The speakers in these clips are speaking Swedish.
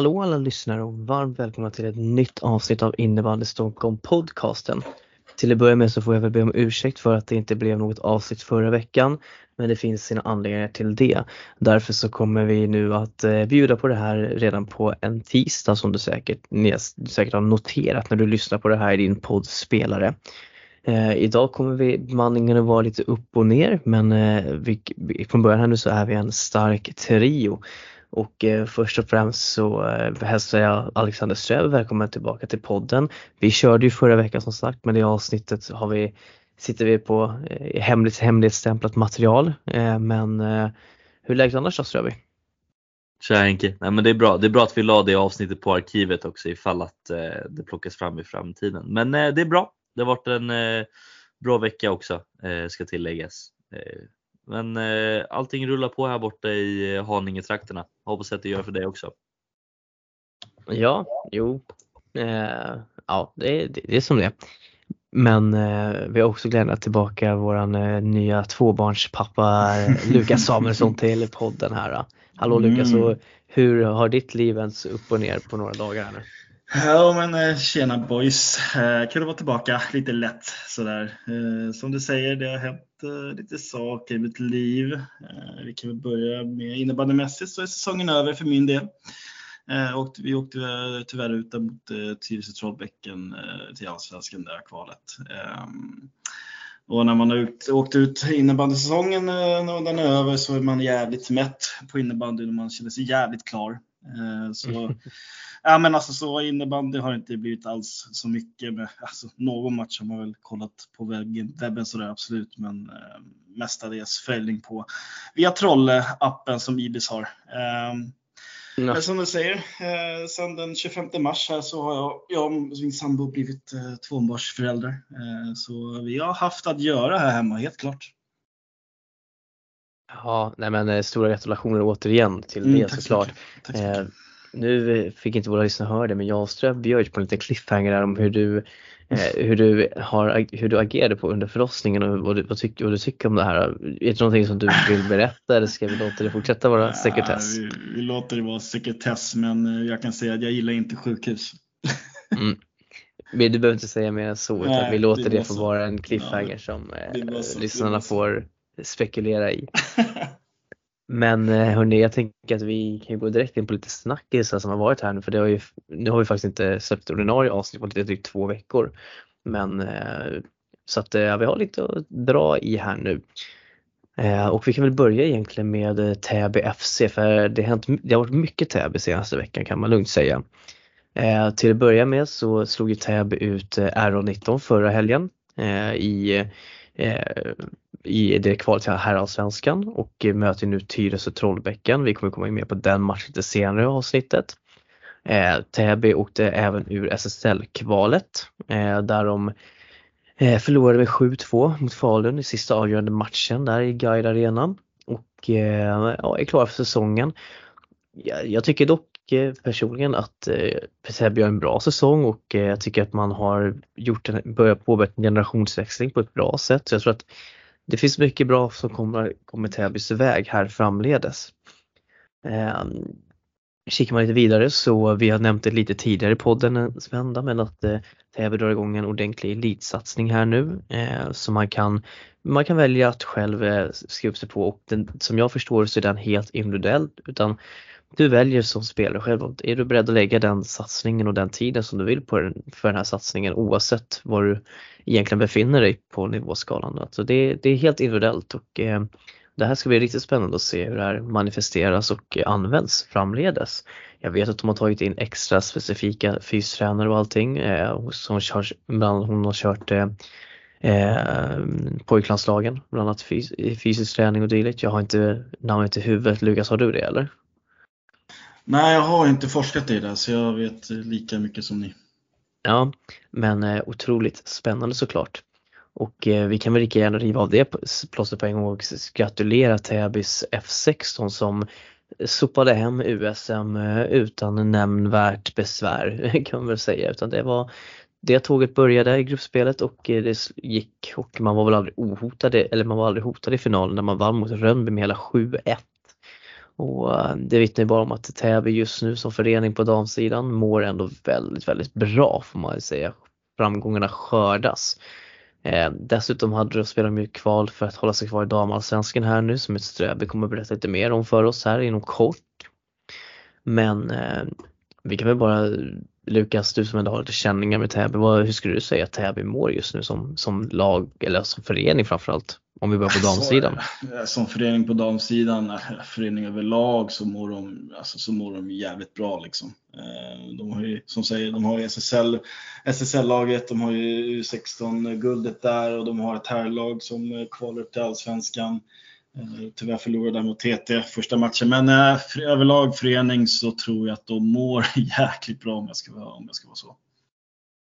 Hallå alla lyssnare och varmt välkomna till ett nytt avsnitt av Innebandy Stockholm podcasten. Till att börja med så får jag väl be om ursäkt för att det inte blev något avsnitt förra veckan. Men det finns sina anledningar till det. Därför så kommer vi nu att eh, bjuda på det här redan på en tisdag som du säkert, ni säkert har noterat när du lyssnar på det här i din poddspelare. Eh, idag kommer vi bemanningen att vara lite upp och ner men eh, vi, från början här nu så är vi en stark trio. Och eh, först och främst så eh, hälsar jag Alexander Ströv välkommen tillbaka till podden. Vi körde ju förra veckan som sagt men i avsnittet har vi, sitter vi på eh, hemligt, hemligstämplat material. Eh, men eh, hur är läget annars då Ströby? Tja Henke! Nej, men det, är bra. det är bra att vi la det avsnittet på arkivet också ifall att eh, det plockas fram i framtiden. Men eh, det är bra. Det har varit en eh, bra vecka också eh, ska tilläggas. Eh, men eh, allting rullar på här borta i eh, Haninge-trakterna. Hoppas att det gör för dig också. Ja, jo. Eh, ja, det, det, det, är som det Men eh, vi har också glädjat tillbaka våran eh, nya tvåbarnspappa eh, Lukas Samuelsson till podden här. Hallå mm. Lukas, hur har ditt liv ens upp och ner på några dagar här nu? Ja men eh, tjena boys! Eh, kul att vara tillbaka, lite lätt sådär. Eh, som du säger, det har hänt lite saker i mitt liv. Vi kan väl börja med innebandymässigt så är säsongen över för min del. Och vi åkte tyvärr ut mot Tyresö Trollbäcken till Allsvenskan, där kvalet. Ehm, och när man har åkt ut innebandysäsongen och den är över så är man jävligt mätt på innebandyn och man känner sig jävligt klar. Så ja, men alltså så innebandy har inte blivit alls så mycket. Med, alltså, någon match har man väl kollat på webben, webben sådär absolut, men eh, mestadels följning på via Trolle-appen som Ibis har. Eh, men som du säger, eh, sen den 25 mars här så har jag, jag och min sambo blivit eh, tvåbarnsföräldrar. Eh, så vi har haft att göra här hemma, helt klart. Ja, nej men eh, stora gratulationer återigen till mm, det såklart. Tack så mycket. Nu fick inte våra lyssnare höra det men jag och Ström bjöd på en liten cliffhanger där om hur du, eh, hur du, har, hur du agerade på under förlossningen och vad du, vad, tycker, vad du tycker om det här. Är det någonting som du vill berätta eller ska vi låta det fortsätta vara sekretess? Ja, vi, vi, låter det vara sekretess men eh, jag kan säga att jag gillar inte sjukhus. Mm. Men du behöver inte säga mer än så utan Nej, vi låter det, det få vara en cliffhanger ja, som eh, lyssnarna får spekulera i. Men eh, hörni, jag tänker att vi kan gå direkt in på lite snackisar som har varit här nu för det har ju, nu har vi faktiskt inte släppt ordinarie avsnitt på lite drygt två veckor. Men eh, så att ja, vi har lite att dra i här nu. Och vi kan väl börja egentligen med Täby FC för det har, hänt, det har varit mycket Täby senaste veckan kan man lugnt säga. Till att börja med så slog ju Täby ut RA19 förra helgen i Eh, i det kvalet till herrallsvenskan och möter nu Tyresö Trollbäcken. Vi kommer komma in mer på den matchen lite senare i avsnittet. Eh, Täby åkte även ur SSL-kvalet eh, där de eh, förlorade med 7-2 mot Falun i sista avgörande matchen där i Guide Arenan och eh, ja, är klara för säsongen. Jag, jag tycker dock personligen att eh, Täby har en bra säsong och eh, jag tycker att man har gjort en, börjat påbörja en generationsväxling på ett bra sätt. Så jag tror att det finns mycket bra som kommer, kommer Täbys väg här framledes. Eh, kikar man lite vidare så vi har nämnt det lite tidigare i podden eh, vända men att eh, Täby drar igång en ordentlig elitsatsning här nu eh, så man kan, man kan välja att själv eh, skriva upp sig på och den, som jag förstår så är den helt individuell utan du väljer som spelare själv. Är du beredd att lägga den satsningen och den tiden som du vill på den, för den här satsningen oavsett var du egentligen befinner dig på nivåskalan. Alltså det, det är helt individuellt och eh, det här ska bli riktigt spännande att se hur det här manifesteras och eh, används framledes. Jag vet att de har tagit in extra specifika fystränare och allting. Eh, som körs, bland hon har kört eh, eh, pojklandslagen, bland annat fys fysisk träning och dylikt. Jag har inte namnet i huvudet. Lukas, har du det eller? Nej, jag har inte forskat i det så jag vet lika mycket som ni. Ja, men eh, otroligt spännande såklart. Och eh, vi kan väl lika gärna riva av det plåstret på en gång och gratulera Täbys F16 som sopade hem USM eh, utan nämnvärt besvär kan man väl säga. Utan det var det tåget började i gruppspelet och eh, det gick och man var väl aldrig ohotade, eller man var aldrig hotad i finalen när man vann mot Rönnby med hela 7-1. Och eh, det vittnar ju bara om att Täby just nu som förening på damsidan mår ändå väldigt, väldigt bra får man ju säga. Framgångarna skördas. Eh, dessutom hade de spelat ju kval för att hålla sig kvar i damallsvenskan här nu som ett Ströby kommer att berätta lite mer om för oss här inom kort. Men eh, vi kan väl bara Lukas, du som ändå har lite känningar med Täby, vad, hur skulle du säga att Täby mår just nu som, som lag eller som förening framförallt? Om vi börjar på damsidan. Så, som förening på damsidan, eh, förening överlag så mår de, alltså, så mår de jävligt bra liksom. Eh, de har ju, som säger, de har ju SSL, SSL-laget, de har ju U16-guldet där och de har ett herrlag som kvalar upp till Allsvenskan. Eh, tyvärr förlorade de mot TT första matchen, men eh, överlag förening så tror jag att de mår jäkligt bra om jag ska vara, om jag ska vara så.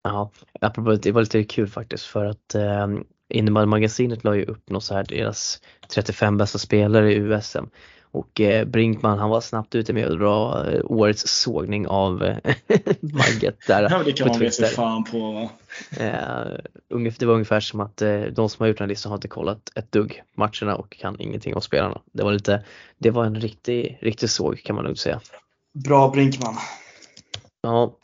Ja, apropå det var lite kul faktiskt för att eh, Innebandymagasinet la ju upp något så här deras 35 bästa spelare i USM och eh, Brinkman han var snabbt ute med att dra eh, årets sågning av eh, Magget där. ja, det kan man väl fan på va? Eh, det var ungefär som att eh, de som har gjort den listan har inte kollat ett dugg matcherna och kan ingenting om spelarna. Det var lite, det var en riktig, riktig såg kan man nog säga. Bra Brinkman. Ja,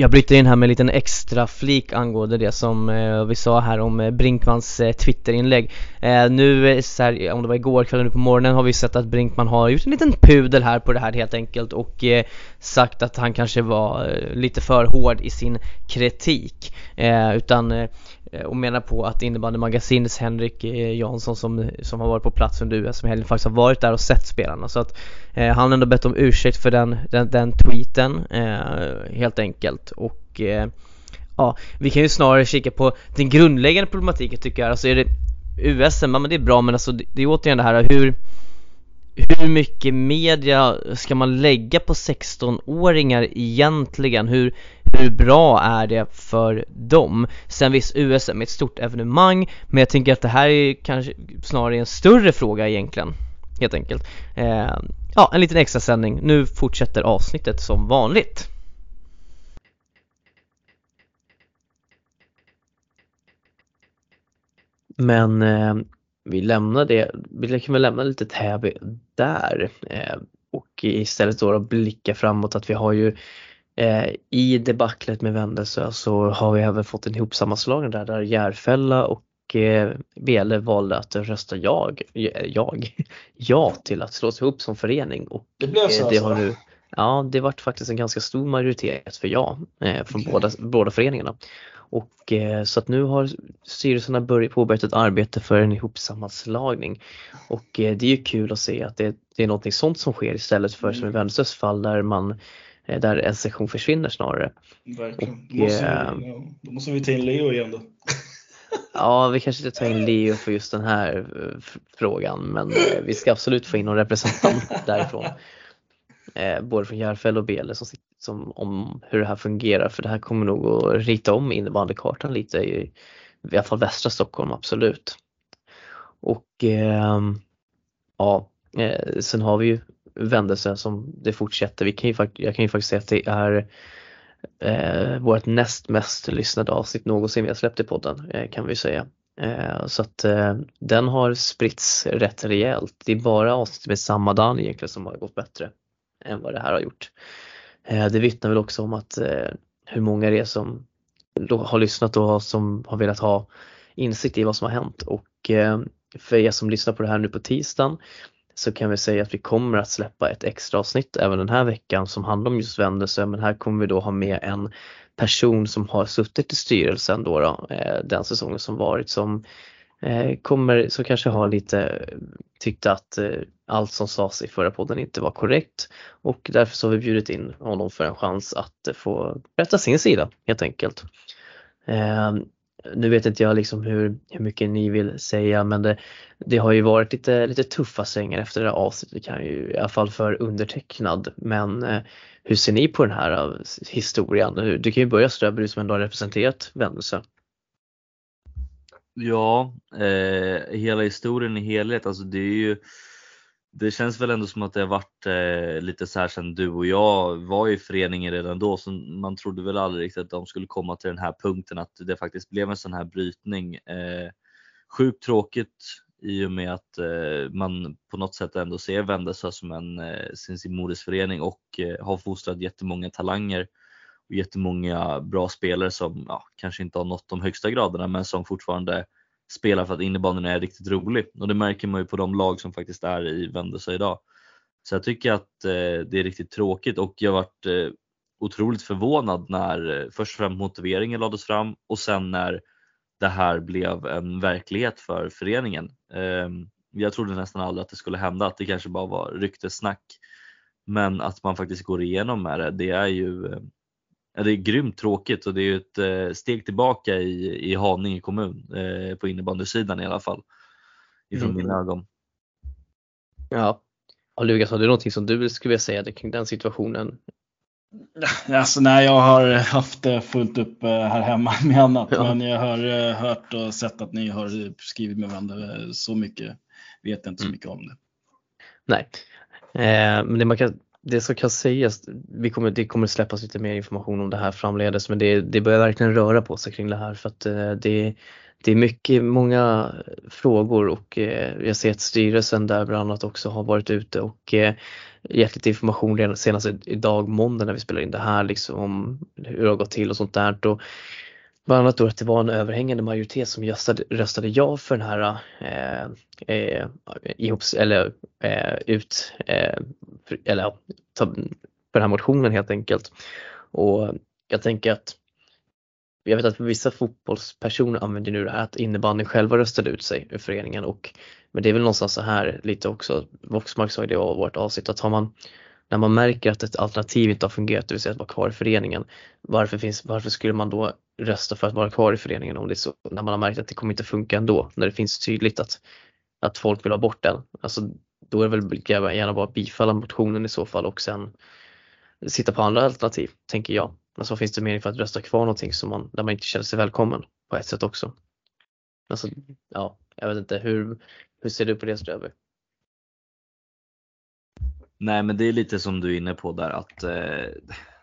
jag bryter in här med en liten extra flik angående det som eh, vi sa här om eh, Brinkmans eh, Twitterinlägg. Eh, nu, eh, så här, om det var igår kväll nu på morgonen har vi sett att Brinkman har gjort en liten pudel här på det här helt enkelt och eh, sagt att han kanske var eh, lite för hård i sin kritik. Eh, utan Eh, och menar på att innebandymagasinets Henrik eh, Jansson som, som har varit på plats under US-helgen faktiskt har varit där och sett spelarna. Så att eh, han har ändå bett om ursäkt för den, den, den tweeten eh, helt enkelt. Och eh, ja, vi kan ju snarare kika på den grundläggande problematiken tycker jag, alltså är det USM, ja men det är bra men alltså det, det är återigen det här hur hur mycket media ska man lägga på 16-åringar egentligen? Hur, hur bra är det för dem? Sen visst, USM är ett stort evenemang, men jag tänker att det här är kanske snarare en större fråga egentligen, helt enkelt. Eh, ja, en liten extra sändning. Nu fortsätter avsnittet som vanligt. Men eh, vi lämnar det, vi kan väl lämna lite Täby där eh, och istället då blicka framåt att vi har ju i debaclet med Vändelsö så har vi även fått en ihopsammanslagning där, där Järfälla och eh, Bele valde att rösta jag, jag, ja till att slås ihop som förening och det, blev så det har alltså? nu Ja, det vart faktiskt en ganska stor majoritet för ja eh, från okay. båda, båda föreningarna. Och eh, så att nu har styrelserna börjat påbörjat ett arbete för en ihopsammanslagning. Och eh, det är ju kul att se att det, det är något sånt som sker istället för som i Vänersös fall där man eh, där en sektion försvinner snarare. Verkligen. Och, måste vi, ja, då måste vi ta in Leo igen då. ja, vi kanske inte tar in Leo för just den här frågan men vi ska absolut få in någon representant därifrån eh, både från Järfäll och Bele som, som, om hur det här fungerar för det här kommer nog att rita om innebandykartan lite i, i alla fall västra Stockholm absolut. Och eh, ja, eh, sen har vi ju Vändelse som det fortsätter. Vi kan ju, jag kan ju faktiskt säga att det är eh, vårt näst mest lyssnade avsnitt någonsin vi har släppt i podden eh, kan vi säga. Eh, så att eh, den har spritts rätt rejält. Det är bara avsnitt med samma Dan egentligen som har gått bättre än vad det här har gjort. Eh, det vittnar väl också om att eh, hur många det är som har lyssnat och som har velat ha insikt i vad som har hänt och eh, för er som lyssnar på det här nu på tisdagen så kan vi säga att vi kommer att släppa ett extra avsnitt även den här veckan som handlar om just Vendelsö, men här kommer vi då ha med en person som har suttit i styrelsen då, då eh, den säsongen som varit som eh, kommer, som kanske har lite eh, tyckt att allt som sades i förra podden inte var korrekt och därför så har vi bjudit in honom för en chans att få berätta sin sida helt enkelt. Nu vet inte jag liksom hur, hur mycket ni vill säga men det, det har ju varit lite, lite tuffa svängar efter det här avsnittet kan ju, i alla fall för undertecknad. Men eh, hur ser ni på den här eh, historien? Du kan ju börja Ströberg som ändå har representerat Vändelse. Ja, eh, hela historien i helhet, alltså det är ju det känns väl ändå som att det har varit eh, lite så här sen du och jag var i föreningen redan då, så man trodde väl aldrig riktigt att de skulle komma till den här punkten att det faktiskt blev en sån här brytning. Eh, sjukt tråkigt i och med att eh, man på något sätt ändå ser Vändelsö som en eh, sin modersförening och eh, har fostrat jättemånga talanger och jättemånga bra spelare som ja, kanske inte har nått de högsta graderna men som fortfarande spelar för att innebandyn är riktigt rolig och det märker man ju på de lag som faktiskt är i Vändelse idag. Så jag tycker att eh, det är riktigt tråkigt och jag varit eh, otroligt förvånad när eh, först och främst motiveringen lades fram och sen när det här blev en verklighet för föreningen. Ehm, jag trodde nästan aldrig att det skulle hända, att det kanske bara var ryktessnack. Men att man faktiskt går igenom med det, det är ju eh, Ja, det är grymt tråkigt och det är ju ett eh, steg tillbaka i, i Haninge kommun eh, på innebandysidan i alla fall. Ifrån mm. mina ögon. Ja. Och Lukas, har du någonting som du skulle vilja säga kring den situationen? Alltså nej, jag har haft fullt upp eh, här hemma med annat, ja. men jag har hört och sett att ni har skrivit med varandra så mycket, vet inte så mm. mycket om det. Nej, eh, men det man kan det som kan sägas, vi kommer, det kommer släppas lite mer information om det här framledes men det, det börjar verkligen röra på sig kring det här för att eh, det, det är mycket, många frågor och eh, jag ser att styrelsen där bland annat också har varit ute och eh, gett lite information redan senast idag måndag när vi spelar in det här liksom om hur det har gått till och sånt där. Och bland annat då att det var en överhängande majoritet som röstade, röstade ja för den här eh, eh, ihops, eller eh, ut, eh, för, eller ta, för den här motionen helt enkelt. Och jag tänker att jag vet att vissa fotbollspersoner använder nu det här att innebandyn själva röstade ut sig ur föreningen och men det är väl någonstans så här lite också, Voxmark sa ju det i vårt avsnitt att har man när man märker att ett alternativ inte har fungerat, det vill säga att vara kvar i föreningen, varför, finns, varför skulle man då rösta för att vara kvar i föreningen om det är så, när man har märkt att det kommer inte funka ändå, när det finns tydligt att, att folk vill ha bort den. Alltså, då är det väl gärna bara bifalla motionen i så fall och sen sitta på andra alternativ, tänker jag. Alltså vad finns det mening för att rösta kvar någonting som man, där man inte känner sig välkommen på ett sätt också. Alltså, ja, jag vet inte, hur, hur ser du på det Ströberg? Nej men det är lite som du är inne på där att eh,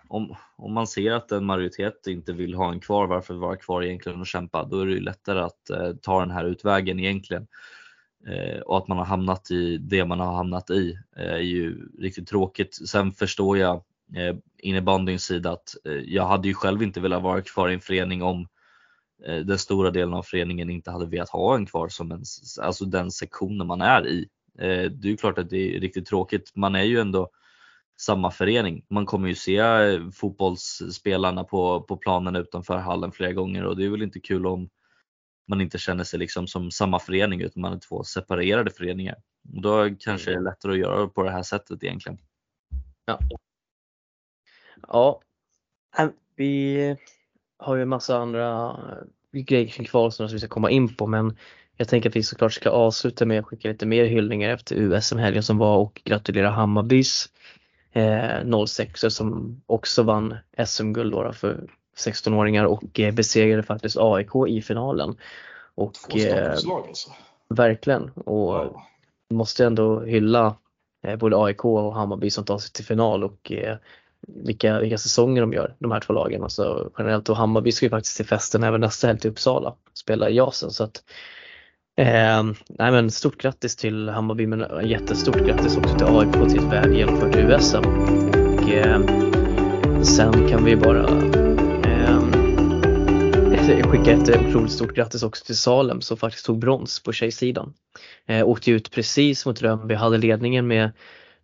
om, om man ser att en majoritet inte vill ha en kvar, varför vara kvar egentligen och kämpa? Då är det ju lättare att eh, ta den här utvägen egentligen. Eh, och att man har hamnat i det man har hamnat i eh, är ju riktigt tråkigt. Sen förstår jag eh, innebandyns sida att eh, jag hade ju själv inte velat vara kvar i en förening om eh, den stora delen av föreningen inte hade velat ha en kvar som en, alltså den sektionen man är i. Eh, det är ju klart att det är riktigt tråkigt. Man är ju ändå samma förening. Man kommer ju se eh, fotbollsspelarna på, på planen utanför hallen flera gånger och det är väl inte kul om man inte känner sig liksom som samma förening utan man är två separerade föreningar. Och då kanske det är lättare att göra på det här sättet egentligen. Ja. Ja, äh, vi har ju en massa andra eh, grejer kring kval som vi ska komma in på men jag tänker att vi såklart ska avsluta med att skicka lite mer hyllningar efter USM-helgen som var och gratulera Hammarbys eh, 06 som också vann SM-guld för 16-åringar och eh, besegrade faktiskt AIK i finalen. Och, eh, alltså. Verkligen och wow. måste ändå hylla eh, både AIK och Hammarby som tar sig till final och eh, vilka, vilka säsonger de gör, de här två lagen. Alltså, generellt och Hammarby ska ju faktiskt till festen även nästa helg till Uppsala, spela i Jasen. Så att, eh, nej men stort grattis till Hammarby men jättestort grattis också till AIK till ett väl genomfört USM. Och, eh, sen kan vi bara ehm, skicka ett otroligt stort grattis också till Salem som faktiskt tog brons på tjejsidan. Eh, åkte ut precis mot Rönnby, hade ledningen med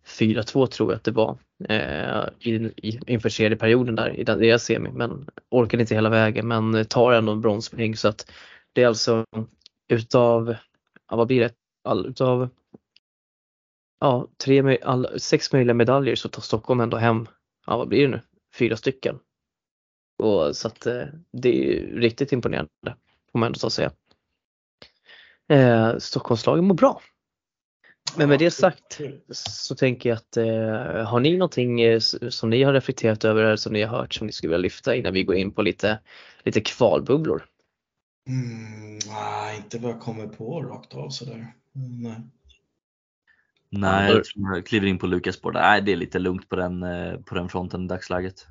4-2 tror jag att det var eh, inför tredje perioden där i deras semi men orkade inte hela vägen men tar ändå en bronspoäng så att det är alltså utav, ja, vad blir det, all, utav ja, tre, all, sex möjliga medaljer så tar Stockholm ändå hem, ja vad blir det nu, fyra stycken. Och, så att eh, det är riktigt imponerande. får man ändå ta säga. Eh, Stockholmslagen mår bra. Men med det sagt så tänker jag att eh, har ni någonting eh, som ni har reflekterat över eller som ni har hört som ni skulle vilja lyfta innan vi går in på lite, lite kvalbubblor? Mm, nej, inte vad jag kommer på rakt av sådär. Nej. Nej, jag tror jag kliver in på Lukas spår. Nej, det är lite lugnt på den, eh, på den fronten i dagsläget.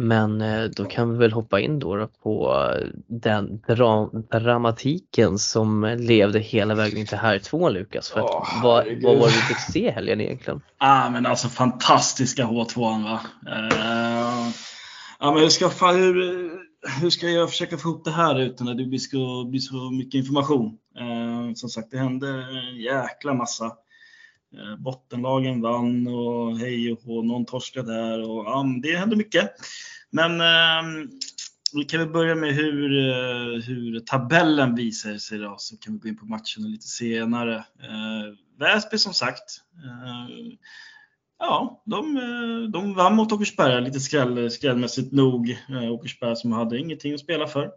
Men eh, då kan vi väl hoppa in då på den dra dramatiken som levde hela vägen till här två Lukas. För oh, vad, vad var det du fick se helgen egentligen? Ah, men alltså fantastiska H2 va. Uh, ja, men hur, ska, hur, hur ska jag försöka få ihop det här utan att det blir så, blir så mycket information? Uh, som sagt, det hände en jäkla massa. Eh, bottenlagen vann och hej och hå, någon torskade där och ja, det hände mycket. Men eh, vi kan väl börja med hur, eh, hur tabellen visar sig då, så kan vi gå in på matchen lite senare. Eh, Väsby som sagt. Eh, ja, de, eh, de vann mot Åkersberga lite skräll, skrällmässigt nog. Åkersberga som hade ingenting att spela för.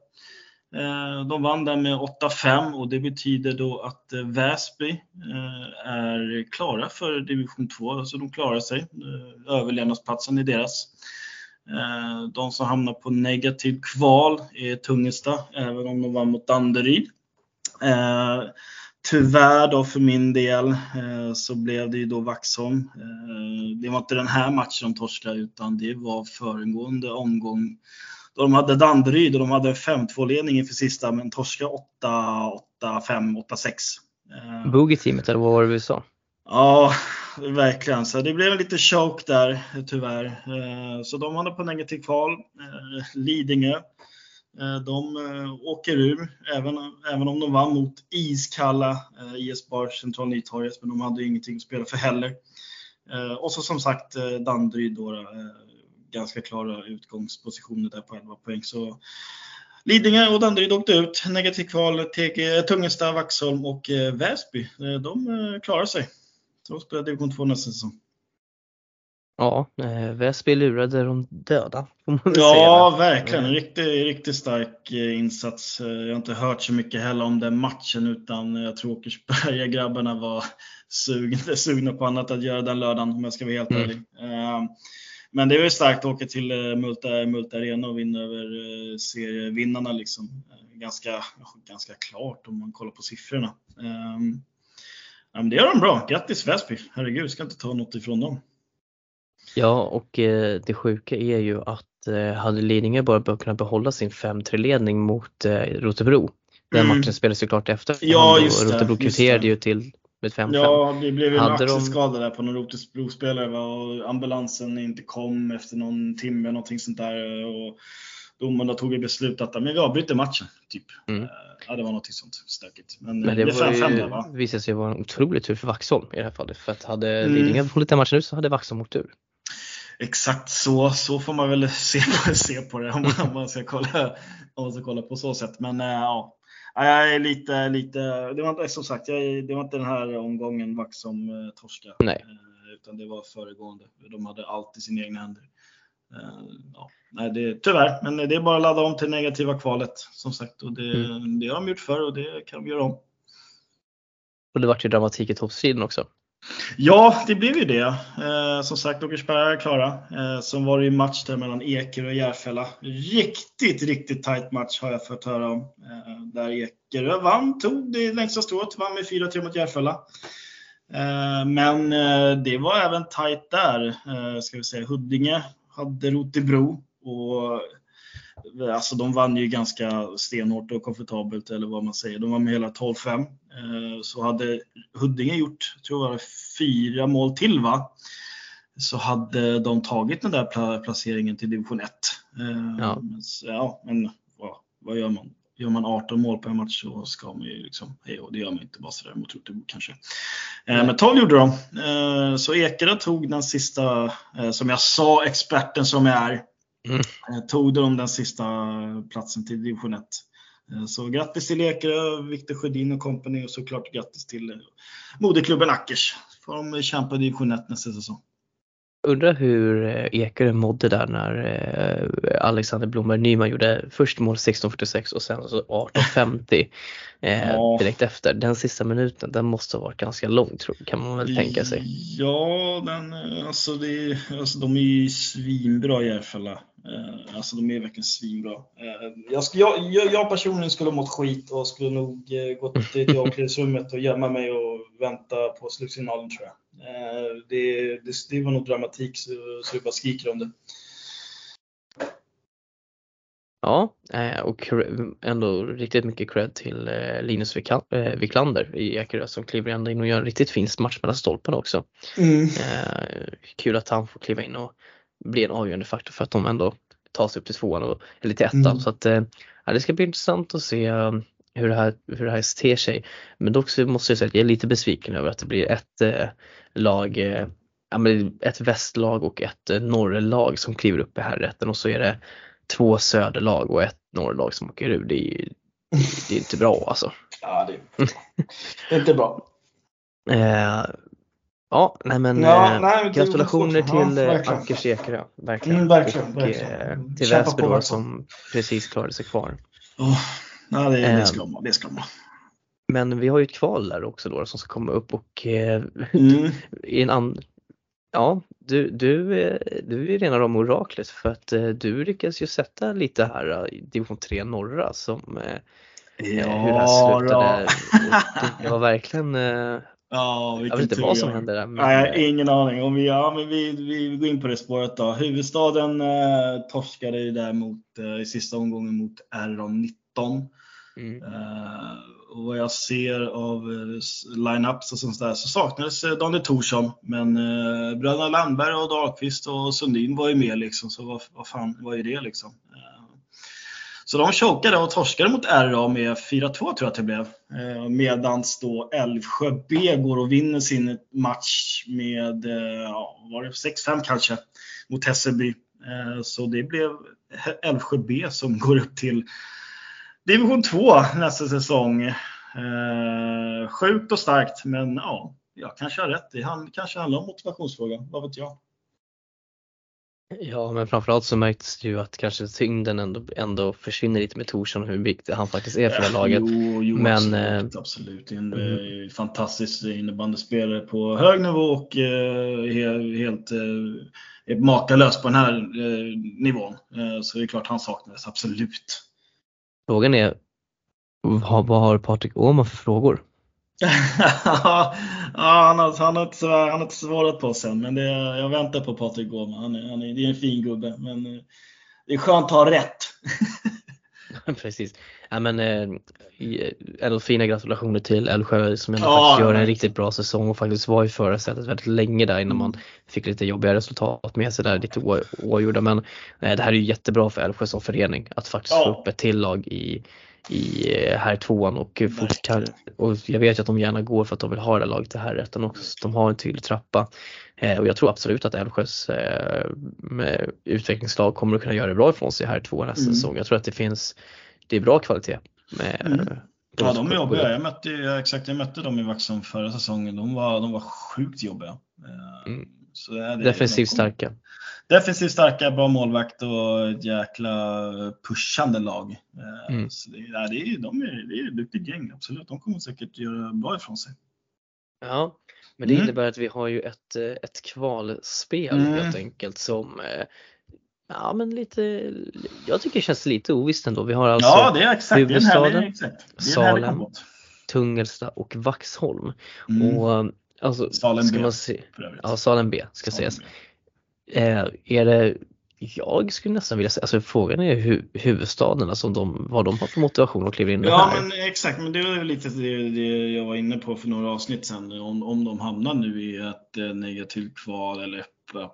Eh, de vann där med 8-5 och det betyder då att eh, Väsby eh, är klara för division 2, alltså de klarar sig. Överlevnadsplatsen är deras. De som hamnar på negativ kval är Tungesta, även om de vann mot Danderyd. Tyvärr då för min del så blev det ju då Vaxholm. Det var inte den här matchen de torskade utan det var föregående omgång då de hade Danderyd och de hade 5-2 ledning inför sista men torskade 8-5, 8-6. Boogie-teamet eller vad var det vi sa? Ja, verkligen. Så det blev en liten choke där tyvärr. Eh, så de hamnade på negativ kval. Eh, Lidingö. Eh, de åker ur, även, även om de vann mot iskalla IS Bar Central Nytorget, men de hade ingenting att spela för heller. Och så som sagt Danderyd då, ganska klara utgångspositioner där på 11 poäng. Så Lidingö och Danderyd åkte ut. Negativ kval, Tungesta, Vaxholm och Väsby. De klarar sig. Så spelar division 2 nästa säsong. Ja, eh, Väsby lurade de döda. Ja, verkligen. En riktigt, riktigt stark eh, insats. Eh, jag har inte hört så mycket heller om den matchen utan jag tror Åkersberga-grabbarna var sugna, sugna på annat att göra den lördagen om jag ska vara helt mm. ärlig. Eh, men det är ju starkt att åka till Multa, Multa Arena och vinna över serievinnarna. Liksom. Ganska, ganska klart om man kollar på siffrorna. Ja, men det gör de bra. Grattis Väsby! Herregud, ska inte ta något ifrån dem. Ja, och eh, det sjuka är ju att eh, hade Lidingö bara kunnat behålla sin 5-3 ledning mot eh, Rotebro. Den mm. matchen spelades ju klart efter. Ja, just det. Rotebro kvitterade ju till med 5-5. Ja, det blev ju en axelskada där på någon Rotebro-spelare och ambulansen inte kom efter någon timme, någonting sånt där. Och domarna tog ett beslut att men vi avbryter matchen. Typ. Mm. Eh, ja, det var något sånt stökigt. Men, men det, det var 5 ju, va? visade sig vara en otrolig tur för Vaxholm i det här fallet. För att hade mm. Lidingö hållit den matchen ut så hade Vaxholm åkt ur. Exakt så, så får man väl se på, se på det om man, om man, ska kolla, om man ska kolla på så sätt. Men äh, ja, jag är lite, lite, det var inte, som sagt, jag, det var inte den här omgången Vaxholm eh, torskade. Nej. utan det var föregående. De hade allt i sina egna händer. Eh, ja, nej, det, tyvärr, men det är bara att ladda om till negativa kvalet som sagt. Och det, mm. det har de gjort förr och det kan de göra om. Och det vart ju dramatik i toppstriden också. Ja, det blev ju det. Eh, som sagt, Åkersberga är klara. Eh, sen var det ju match där mellan Eker och Järfälla. Riktigt, riktigt tight match har jag fått höra om. Eh, där Ekerö vann, tog det längsta strået, vann med 4-3 mot Järfälla. Eh, men eh, det var även tight där, eh, ska vi säga. Huddinge hade Rotebro och alltså de vann ju ganska stenhårt och komfortabelt eller vad man säger. De var med hela 12-5. Eh, så hade Huddinge gjort, tror jag, fyra mål till va? Så hade de tagit den där placeringen till division 1. Eh, ja. ja, men vad, vad gör man? Gör man 18 mål på en match så ska man ju liksom, hej och det gör man inte bara sådär mot Rotebo kanske. Eh, men 12 gjorde de. Så Ekera tog den sista, som jag sa, experten som jag är, mm. tog de den sista platsen till division 1. Så grattis till Ekerö, Viktor Sjödin och company och såklart grattis till moderklubben Ackers får de kämpa i division 1 nästa säsong. Undrar hur eh, Ekerö mådde där när eh, Alexander Blomberg Nyman gjorde först mål 16.46 och sen så 18.50 eh, ja. direkt efter. Den sista minuten, den måste ha varit ganska lång kan man väl tänka sig. Ja, den, alltså, det, alltså de är ju svinbra Järfälla. Alltså de är verkligen svinbra. Jag, jag, jag personligen skulle ha mått skit och skulle nog gått till omklädningsrummet och gömma mig och vänta på slutsignalen tror jag. Eh, det, det, det var nog dramatik så, så det bara skriker om det. Ja, eh, och ändå riktigt mycket cred till eh, Linus Wiklander i Ekerö som kliver ändå in och gör en riktigt fin match mellan stolparna också. Mm. Kul att han får kliva in och bli en avgörande faktor för att de ändå tar sig upp till tvåan eller till ettan. Mm. Så att, ja, det ska bli intressant att se hur det här, hur det här ter sig. Men dock så måste jag säga att jag är lite besviken över att det blir ett eh, lag, eh, ett västlag och ett eh, norrlag som kliver upp i herrrätten och så är det två söderlag och ett norrlag som åker ur. Det är, det är inte bra alltså. Ja, det, det är inte bra. eh, ja, nej men ja, eh, nej, gratulationer till ja, Ackers Ekerö. Verkligen. Mm, verkligen, och verkligen. Eh, till Väsby då som precis klarade sig kvar. Oh. Ja, det, det, ehm, ska man, det ska man. Men vi har ju ett kval där också då som ska komma upp och eh, mm. i en an... Ja, du, du, eh, du är rena om oraklet för att eh, du lyckas ju sätta lite här i division 3 norra som ja, hur det här slutade. Det var verkligen Ja, jag vet inte vad som hände där. Men... Nej, ingen aning. Om vi, ja, men vi, vi går in på det spåret då. Huvudstaden eh, torskade ju där mot, eh, i sista omgången mot R19. Mm. Uh, och vad jag ser av uh, line-ups och sånt där så saknades uh, Daniel Thorsson. Men uh, bröderna Landberg och Dahlqvist och Sundin var ju med liksom. Så vad, vad fan var ju det liksom. Så de chokade och torskade mot RA med 4-2 tror jag att det blev. Eh, medans då Älvsjö B går och vinner sin match med, eh, ja, var det 6-5 kanske, mot Hässelby. Eh, så det blev Älvsjö B som går upp till Division 2 nästa säsong. Sjukt och starkt, men ja, jag kanske har rätt. Det kanske handlar om motivationsfråga, vad vet jag. Ja, men framförallt så märktes det ju att kanske tyngden ändå, ändå försvinner lite med Torsson, hur viktig han faktiskt är för det laget. Jo, jo men, absolut, eh, absolut. En mm. fantastisk innebandyspelare på hög nivå och eh, helt eh, makalös på den här eh, nivån. Eh, så det är klart han saknades, absolut. Frågan är, vad, vad har Patrik Åhman för frågor? ja, han, har, han, har inte, han har inte svarat på oss än, men det, jag väntar på Patrik Åhman. Han är, han är, det är en fin gubbe, men eh, det är skönt att ha rätt. Precis. Ja, men, ändå fina gratulationer till Älvsjö som ändå ja, gör en riktigt bra säsong och faktiskt var i förarsätet väldigt länge där innan mm. man fick lite jobbiga resultat med sig där, lite oavgjorda. Men eh, det här är ju jättebra för Älvsjö som förening att faktiskt ja. få upp ett till lag i, i eh, här tvåan och fort och jag vet ju att de gärna går för att de vill ha det laget i här rätten också. De har en tydlig trappa eh, och jag tror absolut att Älvsjös eh, utvecklingslag kommer att kunna göra det bra ifrån sig här tvåan nästa mm. säsong. Jag tror att det finns, det är bra kvalitet. Med, mm. Ja, de är jobbiga. Jag mötte, exakt, jag mötte dem i Vaxholm förra säsongen. De var, de var sjukt jobbiga. Mm. Så det, Defensivt de starka. Defensivt starka, bra målvakt och ett jäkla pushande lag. Mm. Så det, ja, det, är, de är, det är ett duktigt gäng, absolut. De kommer säkert göra bra ifrån sig. Ja, men det mm. innebär att vi har ju ett, ett kvalspel mm. helt enkelt som eh, Ja men lite, jag tycker det känns lite ovisst ändå. Vi har alltså ja, det är exakt. huvudstaden, exakt. Salem, Tungelsta och Vaxholm. Mm. Och alltså, Salem ska B. Man se, ja, Salem B ska Salem sägas. B. Eh, är det, jag skulle nästan vilja säga, alltså frågan är hu, huvudstaden, alltså de, vad de har för motivation att kliva in ja, här. Ja men exakt, men det är lite det, det, jag var inne på för några avsnitt sedan. Om, om de hamnar nu i ett eh, negativt kval eller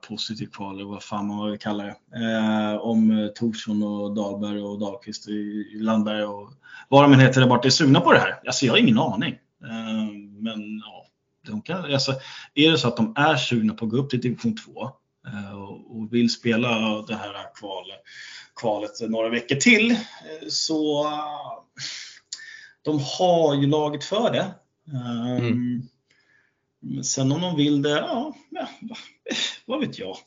positivt kval eller vad fan man vill kalla det. Eh, om Torsson och Dahlberg och Dahlqvist i Landberg och vad de än heter där borta är sugna på det här. Alltså jag har ingen aning. Eh, men ja, de kan, alltså, är det så att de är sugna på att gå upp till division 2 eh, och vill spela det här kvalet, kvalet några veckor till eh, så de har ju laget för det. Mm. sen om de vill det, ja, vad vet jag.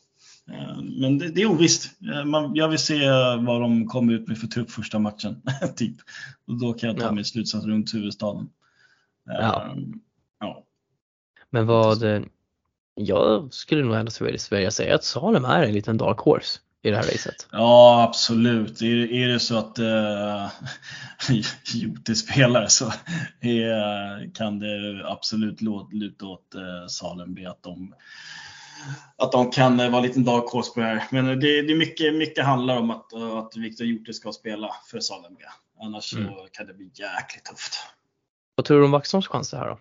Eh, men det, det är ovisst. Man, jag vill se vad de kommer ut med för trupp första matchen. typ. Och då kan jag ta ja. min slutsats runt huvudstaden. Ja. ja. Men vad, jag skulle nog ändå Sverige säga att Salem är en liten dark horse i det här racet. Ja, absolut. Är, är det så att äh, Jute spelar så är, kan det absolut luta åt äh, Salem att de, att de kan vara en liten dark horse på det här. Men det, det är mycket, mycket handlar om att, att Viktor Jute ska spela för Salem. Annars mm. så kan det bli jäkligt tufft. Vad tror du om Vaxholms chanser här då?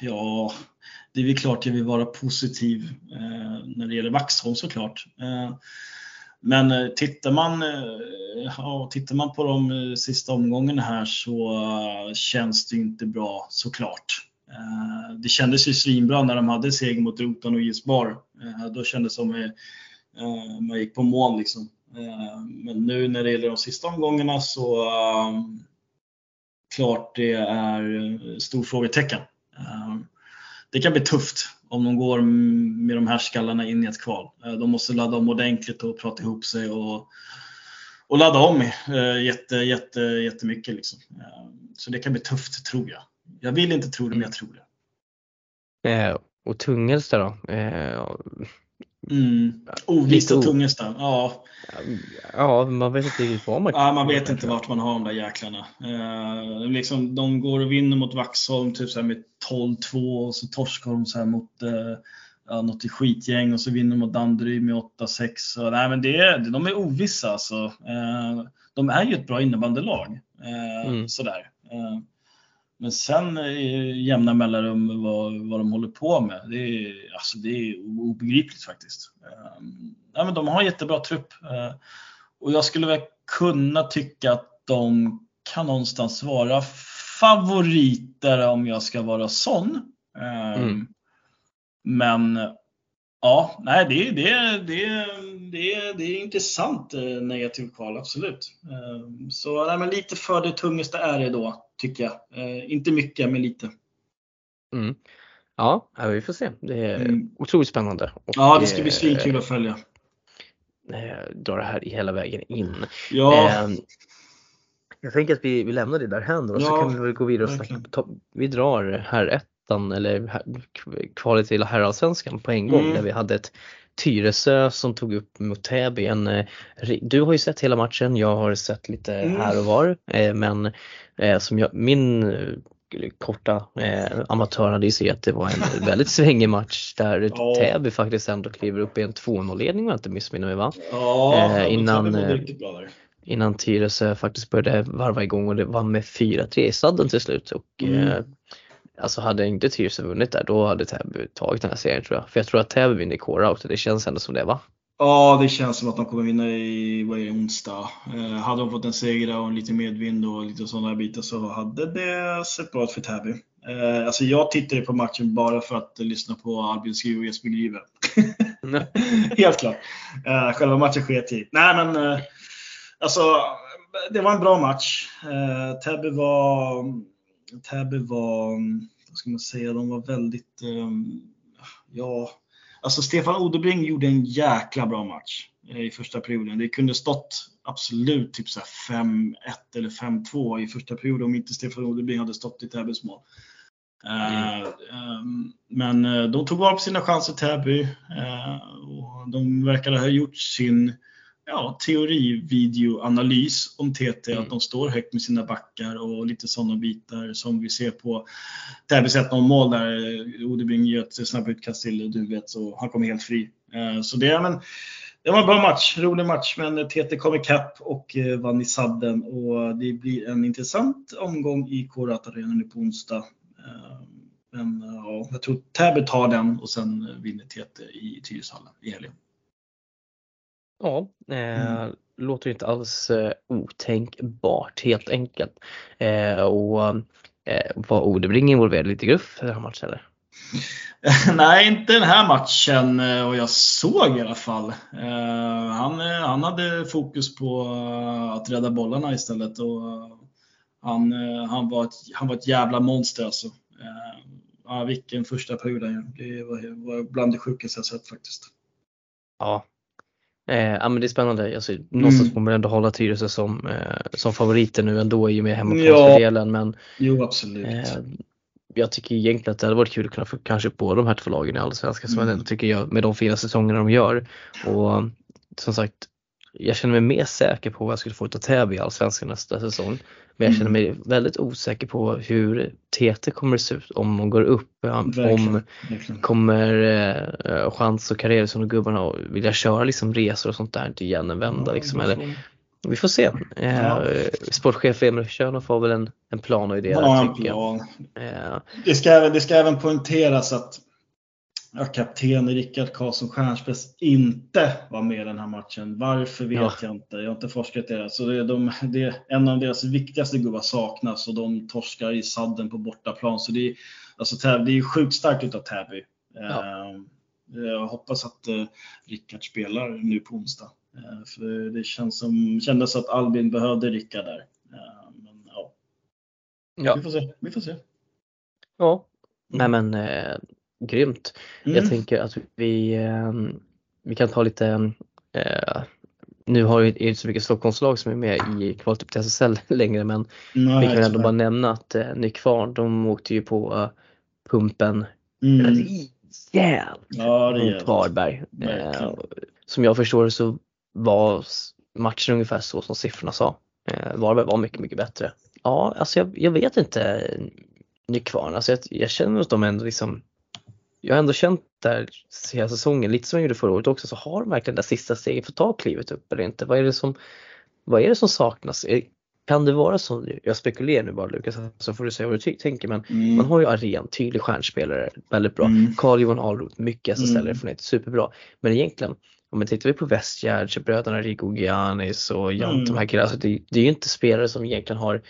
Ja, det är väl klart jag vill vara positiv eh, när det gäller Vaxholm såklart. Eh, men eh, tittar man, eh, ja, tittar man på de eh, sista omgångarna här så eh, känns det inte bra såklart. Eh, det kändes ju svinbra när de hade seger mot Rotan och Gisbar. Då kändes det som att man gick på mål liksom. Men nu när det gäller de sista omgångarna så klart det är stor frågetecken. Det kan bli tufft om de går med de här skallarna in i ett kval. De måste ladda om ordentligt och prata ihop sig och, och ladda om jätte, jätte, jättemycket. Liksom. Så det kan bli tufft tror jag. Jag vill inte tro det, men jag tror det. Eh, och Tungelsta då? Mm. Ovisst och Tungestan, ja. Ja, man vet inte riktigt vad man Ja, man vet inte vart man har de där jäklarna. Eh, liksom, de går och vinner mot Vaxholm typ så med 12-2 och så torskar de så mot eh, ja, något skitgäng och så vinner de mot Danderyd med 8-6. Nej, men det är, de är ovissa alltså. Eh, de är ju ett bra innebandylag. Eh, mm. Sådär. Eh, men sen jämna mellanrum vad, vad de håller på med, det är, alltså det är obegripligt faktiskt. Ehm, ja, men de har jättebra trupp eh, och jag skulle väl kunna tycka att de kan någonstans vara favoriter om jag ska vara sån. Ehm, mm. Men ja, nej, det, det, det, det, det är intressant eh, negativt kval, absolut. Ehm, så nej, men lite för det tungaste är det då tycker jag. Eh, inte mycket, men lite. Mm. Ja, vi får se. Det är mm. otroligt spännande. Och, ja, det ska bli svinkul att följa. Eh, dra det här hela vägen in. Ja. Eh, jag tänker att vi, vi lämnar det där händer och ja, så kan vi gå vidare och snacka. Vi drar här ettan eller här, kvalet till herrallsvenskan på en gång mm. där vi hade ett Tyresö som tog upp mot Täby. En, eh, du har ju sett hela matchen, jag har sett lite mm. här och var. Eh, men eh, som jag, min korta eh, amatöranalys är att det var en väldigt svängig match där ja. Täby faktiskt ändå kliver upp i en 2-0-ledning om jag inte missminner mig va? Ja, eh, innan, innan Tyresö faktiskt började varva igång och det var med 4-3 i sadden till slut. Och, mm. eh, Alltså hade inte Tyresö vunnit där då hade Täby tagit den här serien tror jag. För jag tror att Täby vinner i core-out det känns ändå som det va? Ja, det känns som att de kommer vinna i vad är det, onsdag. Eh, hade de fått en seger och lite medvind och lite sådana bitar så hade det sett bra ut för Täby. Eh, alltså jag tittade på matchen bara för att lyssna på Albin Skruv och Jesper Grive. Helt klart. Eh, själva matchen sket i. Nej men eh, alltså det var en bra match. Eh, Täby var Täby var, vad ska man säga, de var väldigt, ehm, ja, alltså Stefan Odebring gjorde en jäkla bra match eh, i första perioden. Det kunde stått absolut typ 5-1 eller 5-2 i första perioden om inte Stefan Odebring hade stått i Täbys mål. Mm. Uh, men eh, de tog vara på sina chanser Täby uh, och de verkade ha gjort sin ja, teorivideoanalys om TT, mm. att de står högt med sina backar och lite sådana bitar som vi ser på Täbys 1-0 mål där eh, Odebring gör ett snabbt utkast till Duvet så han kommer helt fri. Eh, så det, men, det var en bra match, rolig match, men TT kom ikapp och eh, vann i sadden och det blir en intressant omgång i Korat Arena nu på onsdag. Men ja, jag tror Täby tar den och sen vinner TT i Tyreshallen i helgen. Ja, eh, mm. låter inte alls eh, otänkbart helt enkelt. Eh, och eh, var Odebring involverad lite gruff i den här matchen eller? Nej, inte den här matchen eh, och jag såg i alla fall. Eh, han, han hade fokus på att rädda bollarna istället och Han, han, var, ett, han var ett jävla monster alltså. Ja, vilken första period han gör. Det var, var bland det sjukaste jag sett faktiskt. Ja, Eh, ja men det är spännande. Alltså, mm. Någonstans får man ändå hålla Tyresö som, eh, som favoriter nu ändå i och med hemmaplansfördelen. Ja. Men, jo absolut. Eh, jag tycker egentligen att det hade varit kul att kunna få kanske på de här två lagen i Allsvenskan som mm. jag tycker jag med de fina säsongerna de gör. Och som sagt, jag känner mig mer säker på vad jag skulle få ut av Täby i Allsvenskan nästa säsong. Men jag känner mm. mig väldigt osäker på hur TT kommer att se ut om de går upp. Verkligen, om verkligen. kommer eh, Chans och Kareliusson och gubbarna vilja köra liksom resor och sånt där igen en vända. Ja, liksom, eller, vi får se. Eh, ja. Sportchef Emil Tjörnoff har väl en, en plan och idé. Ja, en plan. Eh. Det, ska även, det ska även poängteras att ja, kapten Rickard Karlsson Stjernspets inte var med i den här matchen. Varför vet ja. jag inte. Jag har inte forskat i det. Så det är, de, det är en av deras viktigaste gubbar saknas och de torskar i sadden på bortaplan. Så det är, alltså, det är sjukt starkt utav Täby. Ja. Uh, jag hoppas att uh, Rickard spelar nu på onsdag. Uh, för det känns som, kändes att Albin behövde Rickard där. men, ja. ja. Vi får se. Vi får se. Ja, nej men Grymt. Mm. Jag tänker att vi, ehm, vi kan ta lite, eh, nu har ju inte så mycket Stockholmslag som är med i kvalet upp till SSL längre men Nej, vi kan ändå bara nämna att eh, Nykvarn de åkte ju på uh, pumpen mm. rejält ja, mot Varberg. Eh, som jag förstår så var matchen ungefär så som siffrorna sa. Eh, Varberg var mycket, mycket bättre. Ja, alltså jag, jag vet inte Nykvarn, alltså jag, jag känner att de ändå liksom jag har ändå känt där hela säsongen, lite som jag gjorde förra året också, så har de verkligen det sista steget för att ta klivet upp eller inte? Vad är det som, vad är det som saknas? Kan det vara så, jag spekulerar nu bara Lukas, så får du säga vad du tänker, men mm. man har ju Aren, tydlig stjärnspelare, väldigt bra. Mm. Carl-Johan Ahlroth, mycket SSL-erfarenhet, mm. superbra. Men egentligen, om man tittar vi på Westgärd, bröderna Rico Giannis och Jant, mm. de här killarna, alltså det, det, är ju inte spelare som egentligen har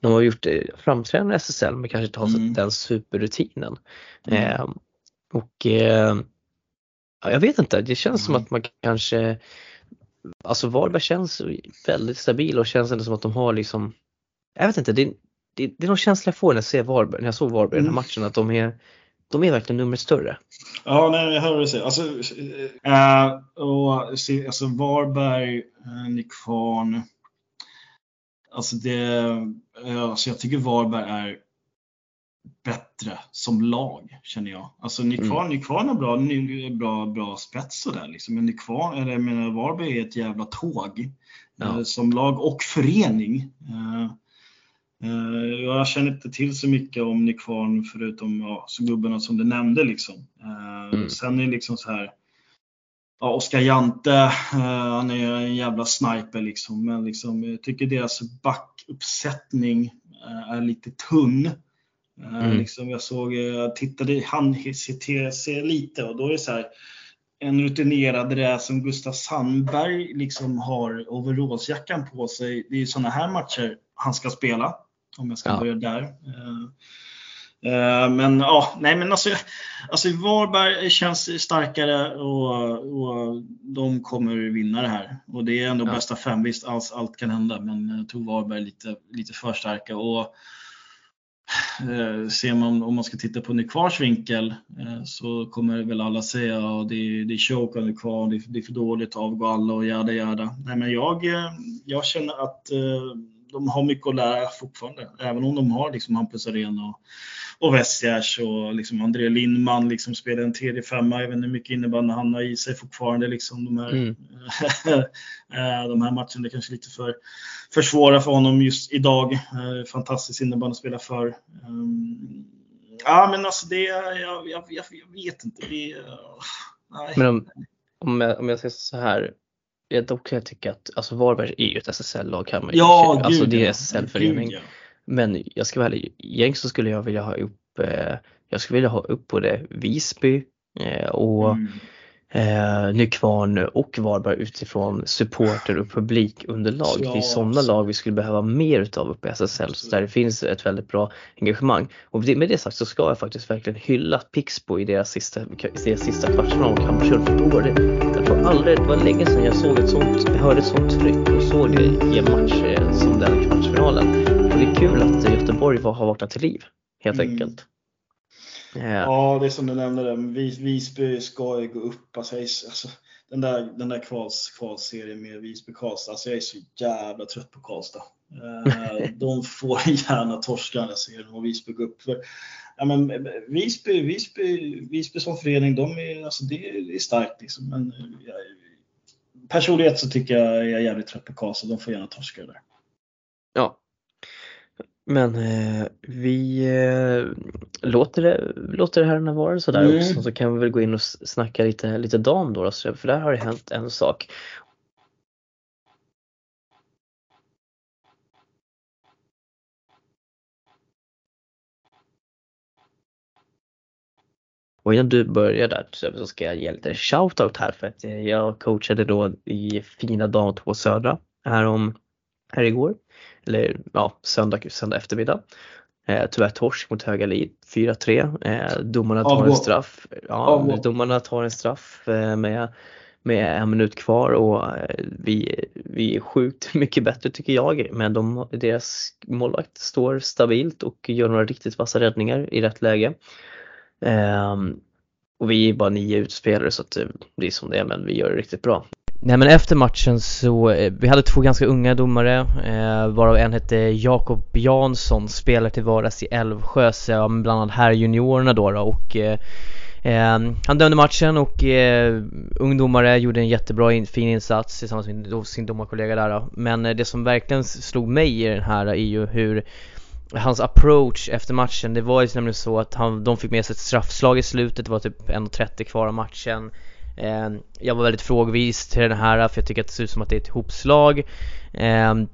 de har gjort framträdande i SSL men kanske inte har mm. den superrutinen. Mm. Eh, och eh, jag vet inte, det känns som att man kanske Alltså Varberg känns väldigt stabil och känns ändå som att de har liksom Jag vet inte, det, det, det är någon känsla jag får när jag ser Varberg, när jag såg Varberg i den här mm. matchen att de är de är verkligen numret större. Ja, nej, jag hör vad du säger. Alltså, äh, och, alltså Varberg, äh, Nykvarn. Alltså det, alltså jag tycker Varberg är bättre som lag känner jag. Alltså Nykvarn, mm. Nykvarn har bra, bra, bra spets sådär liksom. Men Nykvarn, eller jag menar Varberg är ett jävla tåg. Ja. Eh, som lag och förening. Eh, eh, jag känner inte till så mycket om Nykvarn förutom ja, så gubbarna som du nämnde liksom. Mm. Sen är det liksom så här Ja, Oskar Jante, han är en jävla sniper liksom. Men liksom, jag tycker deras backuppsättning är lite tunn. Eh, mm. Liksom jag såg, jag tittade, han CTC lite och då är det så här, en rutinerad det som Gustav Sandberg liksom har overallsjackan på sig. Det är sådana här matcher han ska spela. Om jag ska ja. börja där. Eh, eh, men ja, nej men alltså, alltså Varberg känns starkare och, och de kommer vinna det här. Och det är ändå ja. bästa fem. Visst, allt, allt kan hända, men jag tror Varberg lite, lite för starka. Och Eh, Eh, ser man om man ska titta på Nykvars vinkel eh, så kommer väl alla säga att det, är, det är choke av Nykvar, det, det är för dåligt, avgå alla och jada jada. Nej men jag, eh, jag känner att de har mycket att lära fortfarande. Även om de har liksom Hampus Arena och, och Westgärs och liksom André Lindman liksom spelar en tredje femma. Jag vet inte hur mycket innebandy han har i sig fortfarande. Liksom de, här, mm. de här matcherna är kanske lite för, för svåra för honom just idag. Fantastisk innebandy att spela för. Ehm, ja men alltså det, jag, jag, jag, jag vet inte. Det, nej. Men om, om, jag, om jag säger så här Ja, dock kan jag tycka att alltså Varberg är ju ett SSL-lag kan man ju ja, Alltså det är SSL-förening. Ja. Men jag ska vara ärlig, egentligen så skulle jag vilja ha upp, eh, jag skulle vilja ha upp både Visby eh, och mm eh, Nykvarn och Varberg utifrån supporter och publikunderlag. Ja, det är sådana lag vi skulle behöva mer utav uppe i SSL så där det finns ett väldigt bra engagemang. Och med det sagt så ska jag faktiskt verkligen hylla Pixbo i deras sista, deras sista kvartsfinal mot Hammarby. För då var det, jag tror aldrig, det var länge sedan jag såg ett sånt, jag hörde ett sånt tryck och såg det i en match eh, som den kvartsfinalen. och det är kul att Göteborg har vaknat till liv helt mm. enkelt. Ja. ja, det är som du nämnde, där. Visby ska ju gå upp. Alltså, alltså, den där, den där kvals, kvalserien med Visby-Karlstad, alltså jag är så jävla trött på Karlstad. Eh, de får gärna torska den serien och Visby gå upp. För, ja, men, Visby, Visby, Visby som förening, de är, alltså, det, är, starkt. Liksom. Men, ja, personligen så tycker jag jag är jävligt trött på Karlstad, de får gärna torska det där. Ja, men eh, vi eh, låter, det, låter det här vara sådär mm. också så kan vi väl gå in och snacka lite, lite dam då, för där har det hänt en sak. Och innan du börjar där så ska jag ge lite shoutout här för att jag coachade då i fina dam 2 södra här, om, här igår eller ja, söndag, söndag eftermiddag. Eh, tyvärr torsk mot Högalid 4-3. Eh, domarna tar Avgå. en straff. Ja, domarna tar en straff eh, med, med en minut kvar och eh, vi, vi är sjukt mycket bättre tycker jag. Men de, deras målvakt står stabilt och gör några riktigt vassa räddningar i rätt läge. Eh, och vi är bara nio utspelare så att det är som det är men vi gör det riktigt bra. Nej men efter matchen så, eh, vi hade två ganska unga domare eh, varav en hette Jakob Jansson, spelar till vardags i Älvsjö, så bland annat här juniorerna då, då och eh, eh, han dömde matchen och eh, ungdomare gjorde en jättebra in, fin insats tillsammans med sin domarkollega där då. Men eh, det som verkligen slog mig i den här är ju hur hans approach efter matchen, det var ju nämligen så att han, de fick med sig ett straffslag i slutet, det var typ 1.30 kvar av matchen Ehm, jag var väldigt frågvis till den här för jag tycker att det ser ut som att det är ett hopslag ehm,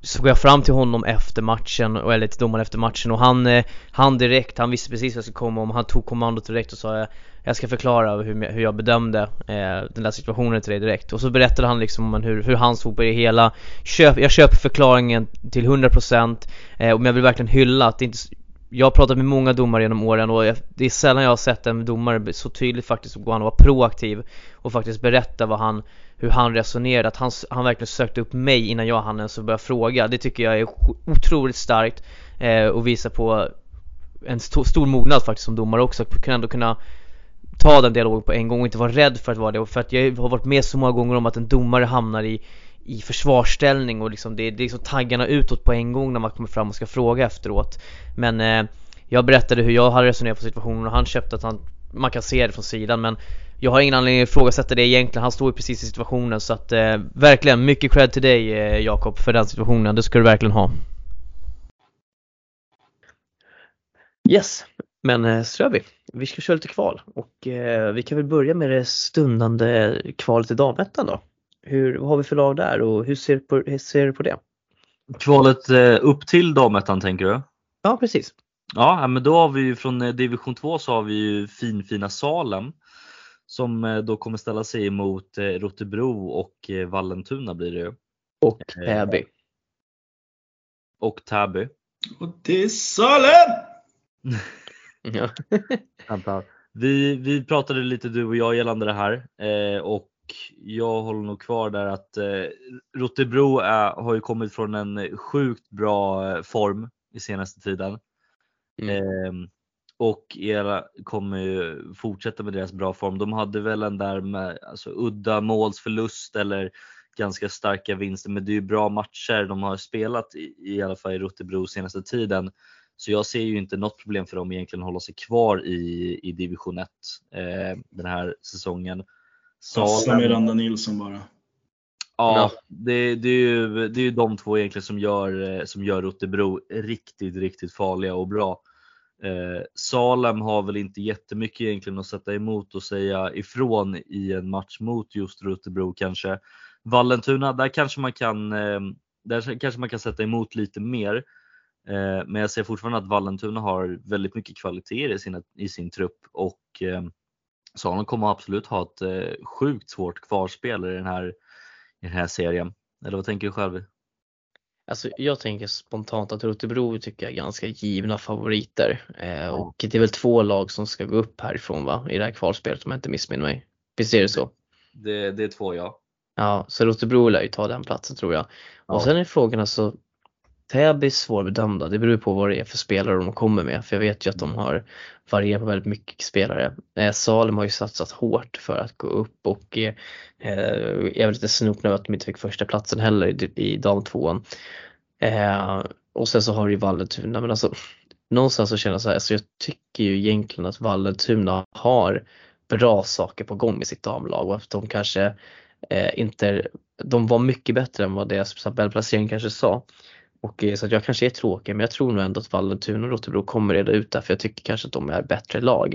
så går jag fram till honom efter matchen, eller till domaren efter matchen och han, eh, han direkt, han visste precis vad jag skulle komma om, han tog kommandot direkt och sa jag ska förklara hur, hur jag bedömde eh, den där situationen till dig direkt. Och så berättade han liksom om hur, hur han såg på det hela Köp, Jag köper förklaringen till 100% eh, och jag vill verkligen hylla att det inte jag har pratat med många domare genom åren och det är sällan jag har sett en domare så tydligt faktiskt gå och vara proaktiv och faktiskt berätta vad han, hur han resonerade, att han, han verkligen sökte upp mig innan jag hann ens börja fråga. Det tycker jag är otroligt starkt eh, och visar på en st stor mognad faktiskt som domare också, att ändå kunna ta den dialogen på en gång och inte vara rädd för att vara det. För att jag har varit med så många gånger om att en domare hamnar i i försvarsställning och liksom det, det är liksom taggarna utåt på en gång när man kommer fram och ska fråga efteråt Men eh, jag berättade hur jag hade resonerat på situationen och han köpte att han, man kan se det från sidan men jag har ingen anledning att ifrågasätta det egentligen, han står ju precis i situationen så att eh, verkligen mycket cred till dig eh, Jakob för den situationen, det ska du verkligen ha Yes, men eh, så gör vi. Vi ska köra lite kval och eh, vi kan väl börja med det stundande kvalet i damettan då. Hur, vad har vi för lag där och hur ser, på, hur ser du på det? Kvalet eh, upp till damettan tänker du? Ja precis. Ja men då har vi ju från eh, division 2 så har vi ju finfina Salem som eh, då kommer ställa sig emot Rotebro och Vallentuna blir det ju. Och Täby. Och Täby. Och det är Salem! ja. vi, vi pratade lite du och jag gällande det här och jag håller nog kvar där att eh, Rotebro är, har ju kommit från en sjukt bra eh, form i senaste tiden. Mm. Eh, och era kommer ju fortsätta med deras bra form. De hade väl en där med alltså, udda målsförlust eller ganska starka vinster, men det är ju bra matcher de har spelat i, i alla fall i Rotebro senaste tiden. Så jag ser ju inte något problem för dem egentligen att hålla sig kvar i, i division 1 eh, den här säsongen. Passa Miranda Nilsson bara. Ja, det, det, är ju, det är ju de två egentligen som gör, eh, som gör Rotebro riktigt, riktigt farliga och bra. Eh, Salem har väl inte jättemycket egentligen att sätta emot och säga ifrån i en match mot just Rotebro kanske. Vallentuna, där kanske man kan, eh, där kanske man kan sätta emot lite mer. Eh, men jag ser fortfarande att Vallentuna har väldigt mycket kvaliteter i, sina, i sin trupp och Salem kommer absolut ha ett eh, sjukt svårt kvarspel i den, här, i den här serien. Eller vad tänker du själv? Alltså, jag tänker spontant att Rotebro tycker jag är ganska givna favoriter. Eh, och det är väl två lag som ska gå upp härifrån va? i det här kvalspelet om jag inte missminner mig. Visst är det så? Det, det är två ja. Ja, så Rotebro lär ju ta den platsen tror jag. Och sen är frågan alltså, Täby är svårbedömda. Det beror på vad det är för spelare de kommer med. För jag vet ju att de har varierat på väldigt mycket spelare. Eh, Salem har ju satsat hårt för att gå upp och eh, jag är lite snopen över att de inte fick första platsen heller i, i damtvåan. Eh, och sen så har du ju Vallentuna men alltså någonstans så känner jag så här, alltså jag tycker ju egentligen att Vallentuna har bra saker på gång i sitt damlag och att de kanske eh, inte, de var mycket bättre än vad deras tabellplacering kanske sa. Och eh, så att jag kanske är tråkig men jag tror nog ändå att Vallentuna och Rotebro kommer reda ut det för jag tycker kanske att de är bättre lag.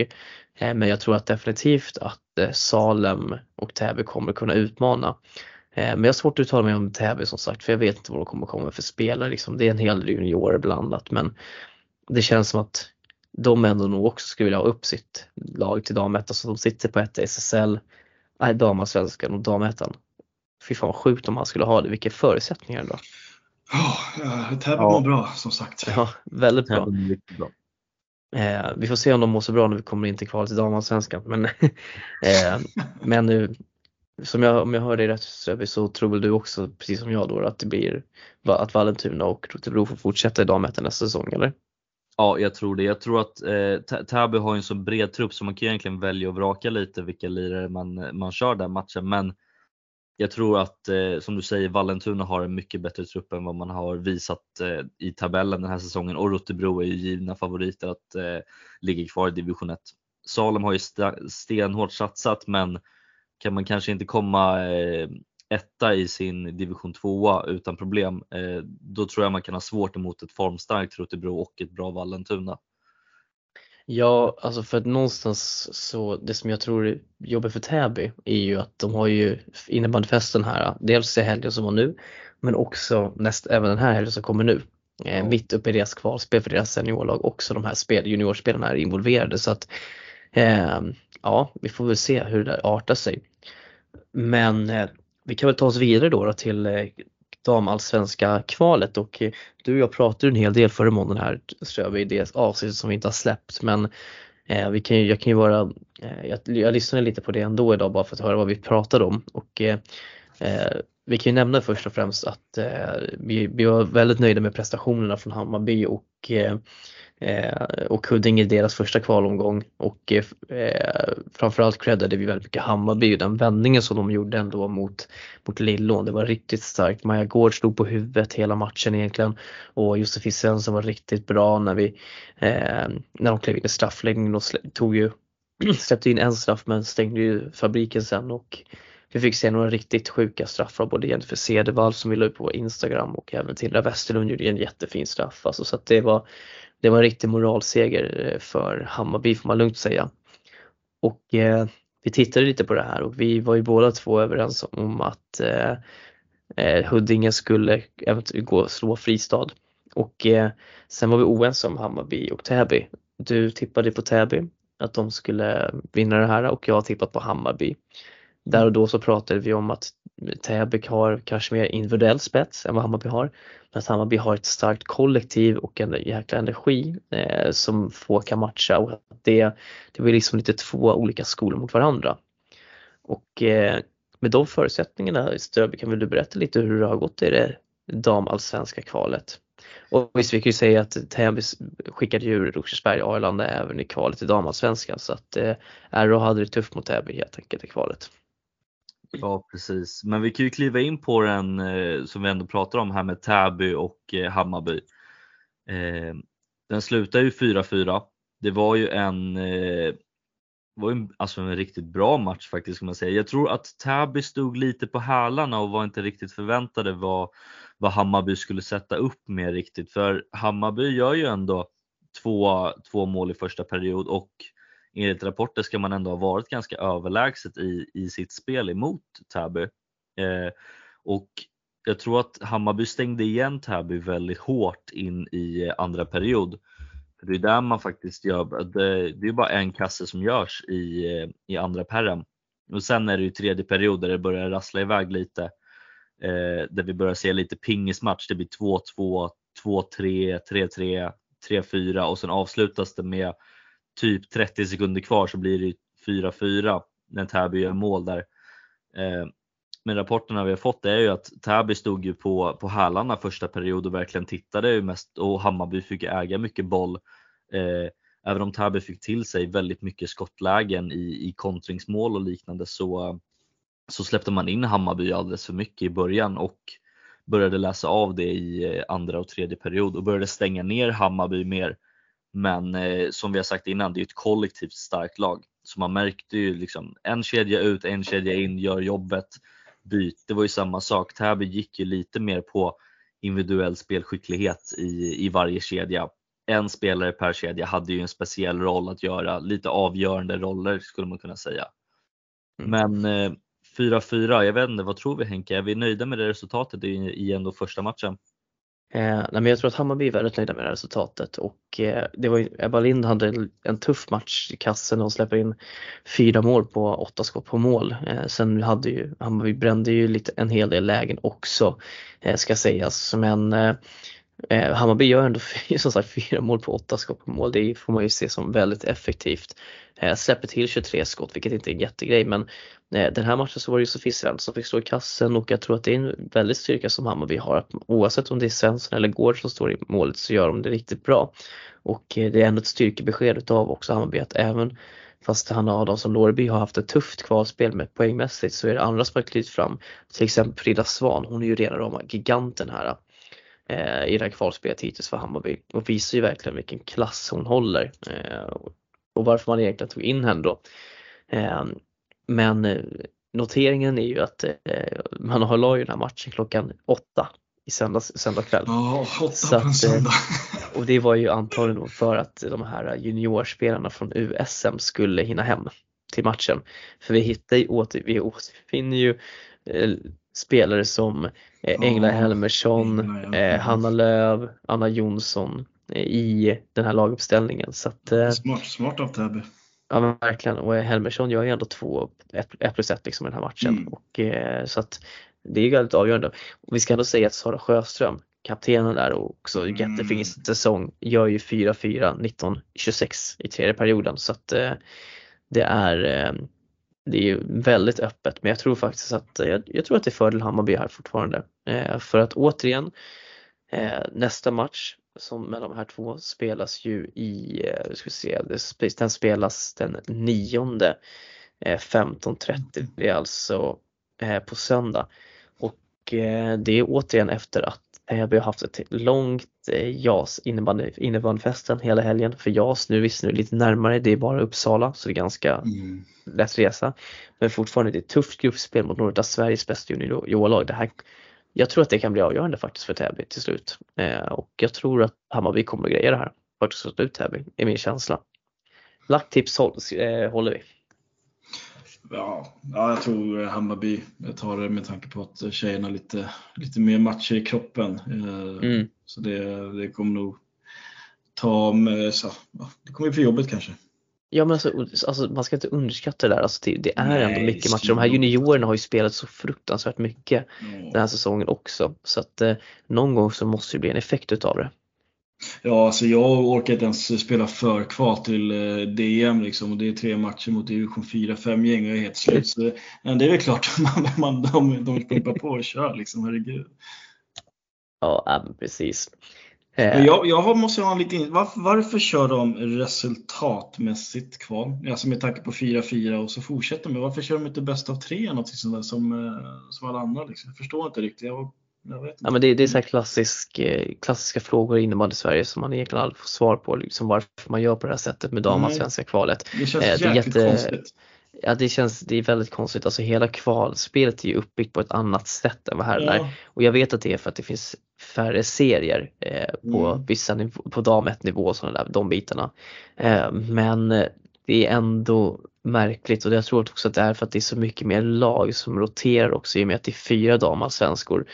Eh, men jag tror att definitivt att eh, Salem och Täby kommer kunna utmana. Men jag har svårt att uttala mig om Täby som sagt för jag vet inte vad de kommer komma för spelare. Liksom. Det är en hel del juniorer blandat men det känns som att de ändå nog också skulle vilja ha upp sitt lag till damettan så de sitter på ett SSL, nej damallsvenskan och damettan. Fy fan vad sjukt om man skulle ha det, vilka förutsättningar då. Oh, Täby ja. mår bra som sagt. Ja, väldigt bra. bra. Eh, vi får se om de mår så bra när vi kommer in till kvalet till damallsvenskan. Men, eh, men nu, som jag, om jag hör dig rätt Ströby så tror väl du också, precis som jag då, att det blir att Vallentuna och Rotebro får fortsätta i damettan nästa säsong eller? Ja, jag tror det. Jag tror att eh, Täby har en så bred trupp så man kan egentligen välja och vraka lite vilka lirare man, man kör den matchen. Men jag tror att, eh, som du säger, Vallentuna har en mycket bättre trupp än vad man har visat eh, i tabellen den här säsongen och Rotebro är ju givna favoriter att eh, ligga kvar i division 1. Salem har ju stenhårt satsat men kan man kanske inte komma eh, etta i sin division 2 utan problem, eh, då tror jag man kan ha svårt emot ett formstarkt Rotebro och ett bra Vallentuna. Ja, alltså för att någonstans så det som jag tror jobbar för Täby är ju att de har ju innebandyfesten här, dels i helgen som var nu, men också näst, även den här helgen som kommer nu. Eh, mitt uppe i deras kvalspel för deras seniorlag också de här spel, juniorspelarna är involverade så att eh, ja, vi får väl se hur det där artar sig. Men eh, vi kan väl ta oss vidare då, då till eh, damallsvenska kvalet och eh, du och jag pratade en hel del förra månaden här Ströby i det avsnittet som vi inte har släppt. Men eh, vi kan ju, jag kan ju vara, eh, jag, jag lyssnade lite på det ändå idag bara för att höra vad vi pratade om. Och eh, eh vi kan ju nämna först och främst att eh, vi, vi var väldigt nöjda med prestationerna från Hammarby och Eh, Eh, och Huddinge i deras första kvalomgång och eh, eh, framförallt creddade vi väldigt mycket Hammarby den vändningen som de gjorde ändå mot, mot Lillån. Det var riktigt starkt. Maja Gård stod på huvudet hela matchen egentligen och Josefin Svensson var riktigt bra när vi eh, när de klev in i straffläggningen och tog ju släppte in en straff men stängde ju fabriken sen och vi fick se några riktigt sjuka straffar både Jennifer Cedervall som vi la upp på Instagram och även Tindra Westerlund gjorde en jättefin straff. Alltså, så att det var det var en riktig moralseger eh, för Hammarby får man lugnt säga. Och eh, vi tittade lite på det här och vi var ju båda två överens om att eh, eh Huddinge skulle eventuellt gå och slå Fristad. Och eh, sen var vi oense om Hammarby och Täby. Du tippade på Täby att de skulle eh, vinna det här och jag har tippat på Hammarby. Där och då så pratade vi om att Täby har kanske mer individuell spets än vad Hammarby har. Men att Hammarby har ett starkt kollektiv och en jäkla energi eh, som få kan matcha och det, det blir liksom lite två olika skolor mot varandra. Och eh, med de förutsättningarna Ströby kan väl du berätta lite hur det har gått i det damallsvenska kvalet? Och visst, vi kan ju säga att Täby skickade ju Rosersberg Arlanda även i kvalet i damallsvenskan så att eh, RO hade det tufft mot Täby helt enkelt i kvalet. Ja precis, men vi kan ju kliva in på den eh, som vi ändå pratar om här med Täby och eh, Hammarby. Eh, den slutar ju 4-4. Det var ju en, eh, var en, alltså en riktigt bra match faktiskt kan man säga. Jag tror att Täby stod lite på hälarna och var inte riktigt förväntade vad, vad Hammarby skulle sätta upp med riktigt. För Hammarby gör ju ändå två, två mål i första period och enligt rapporter ska man ändå ha varit ganska överlägset i, i sitt spel emot Täby. Eh, och jag tror att Hammarby stängde igen Täby väldigt hårt in i eh, andra period. det är där man faktiskt gör, det, eh, det är bara en kasse som görs i, eh, i andra perren. Och sen är det ju tredje period där det börjar rassla iväg lite. Eh, där vi börjar se lite pingismatch. Det blir 2-2, 2-3, 3-3, 3-4 och sen avslutas det med typ 30 sekunder kvar så blir det 4-4 när Täby gör mål där. Eh, men rapporterna vi har fått är ju att Täby stod ju på, på hälarna första period och verkligen tittade mest och Hammarby fick äga mycket boll. Eh, även om Täby fick till sig väldigt mycket skottlägen i, i kontringsmål och liknande så, så släppte man in Hammarby alldeles för mycket i början och började läsa av det i eh, andra och tredje period och började stänga ner Hammarby mer. Men eh, som vi har sagt innan, det är ett kollektivt starkt lag. Så man märkte ju liksom en kedja ut, en kedja in, gör jobbet, byt. Det var ju samma sak. Täby gick ju lite mer på individuell spelskicklighet i, i varje kedja. En spelare per kedja hade ju en speciell roll att göra, lite avgörande roller skulle man kunna säga. Mm. Men eh, 4-4, jag vet inte, vad tror vi Henke? Är vi nöjda med det resultatet i, i ändå första matchen? Eh, nej, men jag tror att Hammarby är väldigt nöjda med det här resultatet och eh, det var ju, Ebba Lind hade en, en tuff match i kassen och släpper in fyra mål på åtta skott på mål. Eh, sen hade ju Hammarby brände ju lite, en hel del lägen också eh, ska sägas men eh, eh, Hammarby gör ändå som sagt fyra mål på åtta skott på mål. Det får man ju se som väldigt effektivt. Eh, släpper till 23 skott vilket inte är en jättegrej men Eh, den här matchen så var det ju Sofie Svensson som fick stå i kassen och jag tror att det är en väldigt styrka som Hammarby har. Att oavsett om det är Svensson eller Gård som står i målet så gör de det riktigt bra. Och eh, det är ändå ett styrkebesked utav också Hammarby att även fast han och Adamsson Låreby har haft ett tufft kvalspel med poängmässigt så är det andra som har klivit fram. Till exempel Frida Svan, hon är ju redan rama giganten här eh, i det här kvalspelet hittills för Hammarby och visar ju verkligen vilken klass hon håller. Eh, och varför man egentligen tog in henne då. Eh, men eh, noteringen är ju att eh, man har la ju den här matchen klockan åtta i söndags, söndag kväll. Ja, åtta på en eh, söndag. Och det var ju antagligen för att de här juniorspelarna från USM skulle hinna hem till matchen. För vi hittar ju åter, vi återfinner ju eh, spelare som eh, Engla Helmersson, eh, Hanna Löv, Anna Jonsson eh, i den här laguppställningen. Så att, smart, smart av Täby. Ja verkligen och Helmersson gör ju ändå två, ett, plus ett liksom i den här matchen. Mm. Och, så att det är väldigt avgörande. Och vi ska ändå säga att Sara Sjöström, kaptenen där och också mm. jättefin säsong, gör ju 4-4 19-26 i tredje perioden. Så att det är det är ju väldigt öppet men jag tror faktiskt att eh, jag, jag tror att det är fördel Hammarby här fortfarande. Eh, för att återigen eh, nästa match som med de här två spelas ju i, eh, ska se, den spelas den nionde eh, 15.30, det är alltså eh, på söndag. Och eh, det är återigen efter att vi har haft ett långt JAS innebandy, innebandyfesten hela helgen. För JAS nu visst nu lite närmare, det är bara Uppsala så det är ganska mm. lätt resa. Men fortfarande det är ett tufft gruppspel mot några av Sveriges bästa juniorlag. Det här jag tror att det kan bli avgörande faktiskt för Täby till slut. Eh, och jag tror att Hammarby kommer att greja det här. Faktiskt att slå ut Täby, är min känsla. Lagt tips eh, håller vi. Ja, ja, jag tror Hammarby tar det med tanke på att tjejerna har lite, lite mer matcher i kroppen. Eh, mm. Så det, det kommer nog ta, med, så, ja, det kommer bli för jobbet kanske. Ja men alltså, alltså, man ska inte underskatta det där. Alltså, det, det är Nej, ändå mycket matcher. De här juniorerna har ju spelat så fruktansvärt mycket mm. den här säsongen också. Så att eh, någon gång så måste det bli en effekt utav det. Ja, alltså jag orkar inte ens spela för kval till eh, DM liksom och det är tre matcher mot division 4-5 gäng och jag är helt slut. Så, det är väl klart man, man, de, de pumpar på och kör liksom, herregud. Ja, precis. Eh. Jag, jag måste ha en liten, varför, varför kör de resultatmässigt kval? Alltså med tanke på 4-4 och så fortsätter med. Varför kör de inte bäst av tre något sånt där som, eh, som alla andra? Liksom? Jag förstår inte riktigt. Jag. Ja, men det, det är så klassisk, eh, klassiska frågor inom Sverige som man egentligen aldrig får svar på. Liksom varför man gör på det här sättet med damallsvenska kvalet. Det känns eh, det jäkligt jätte, konstigt. Ja det känns, det är väldigt konstigt. Alltså hela kvalspelet är ju uppbyggt på ett annat sätt än vad här ja. är. Och jag vet att det är för att det finns färre serier eh, på mm. vissa nivå, på dam 1 nivå och sådana där, de bitarna. Eh, men det är ändå märkligt och jag tror också att det är för att det är så mycket mer lag som roterar också i och med att det är fyra damallsvenskor.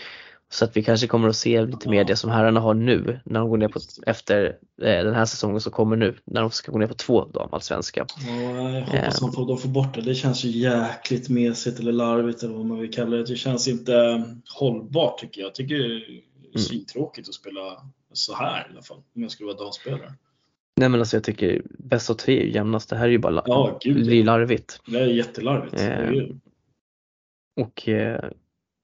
Så att vi kanske kommer att se lite mer det som herrarna har nu när de går ner på, efter eh, den här säsongen som kommer nu, när de ska gå ner på två damallsvenska. Ja, jag hoppas eh. de får bort det. Det känns ju jäkligt mesigt eller larvigt eller vad man vill kalla det. Det känns inte hållbart tycker jag. Jag tycker det är mm. svintråkigt att spela så här i alla fall, om jag skulle vara damspelare. Nej men alltså jag tycker bäst av tre är ju jämnast. Det här är ju bara ja, gud, det är larvigt. Det är jättelarvigt. Eh, och eh,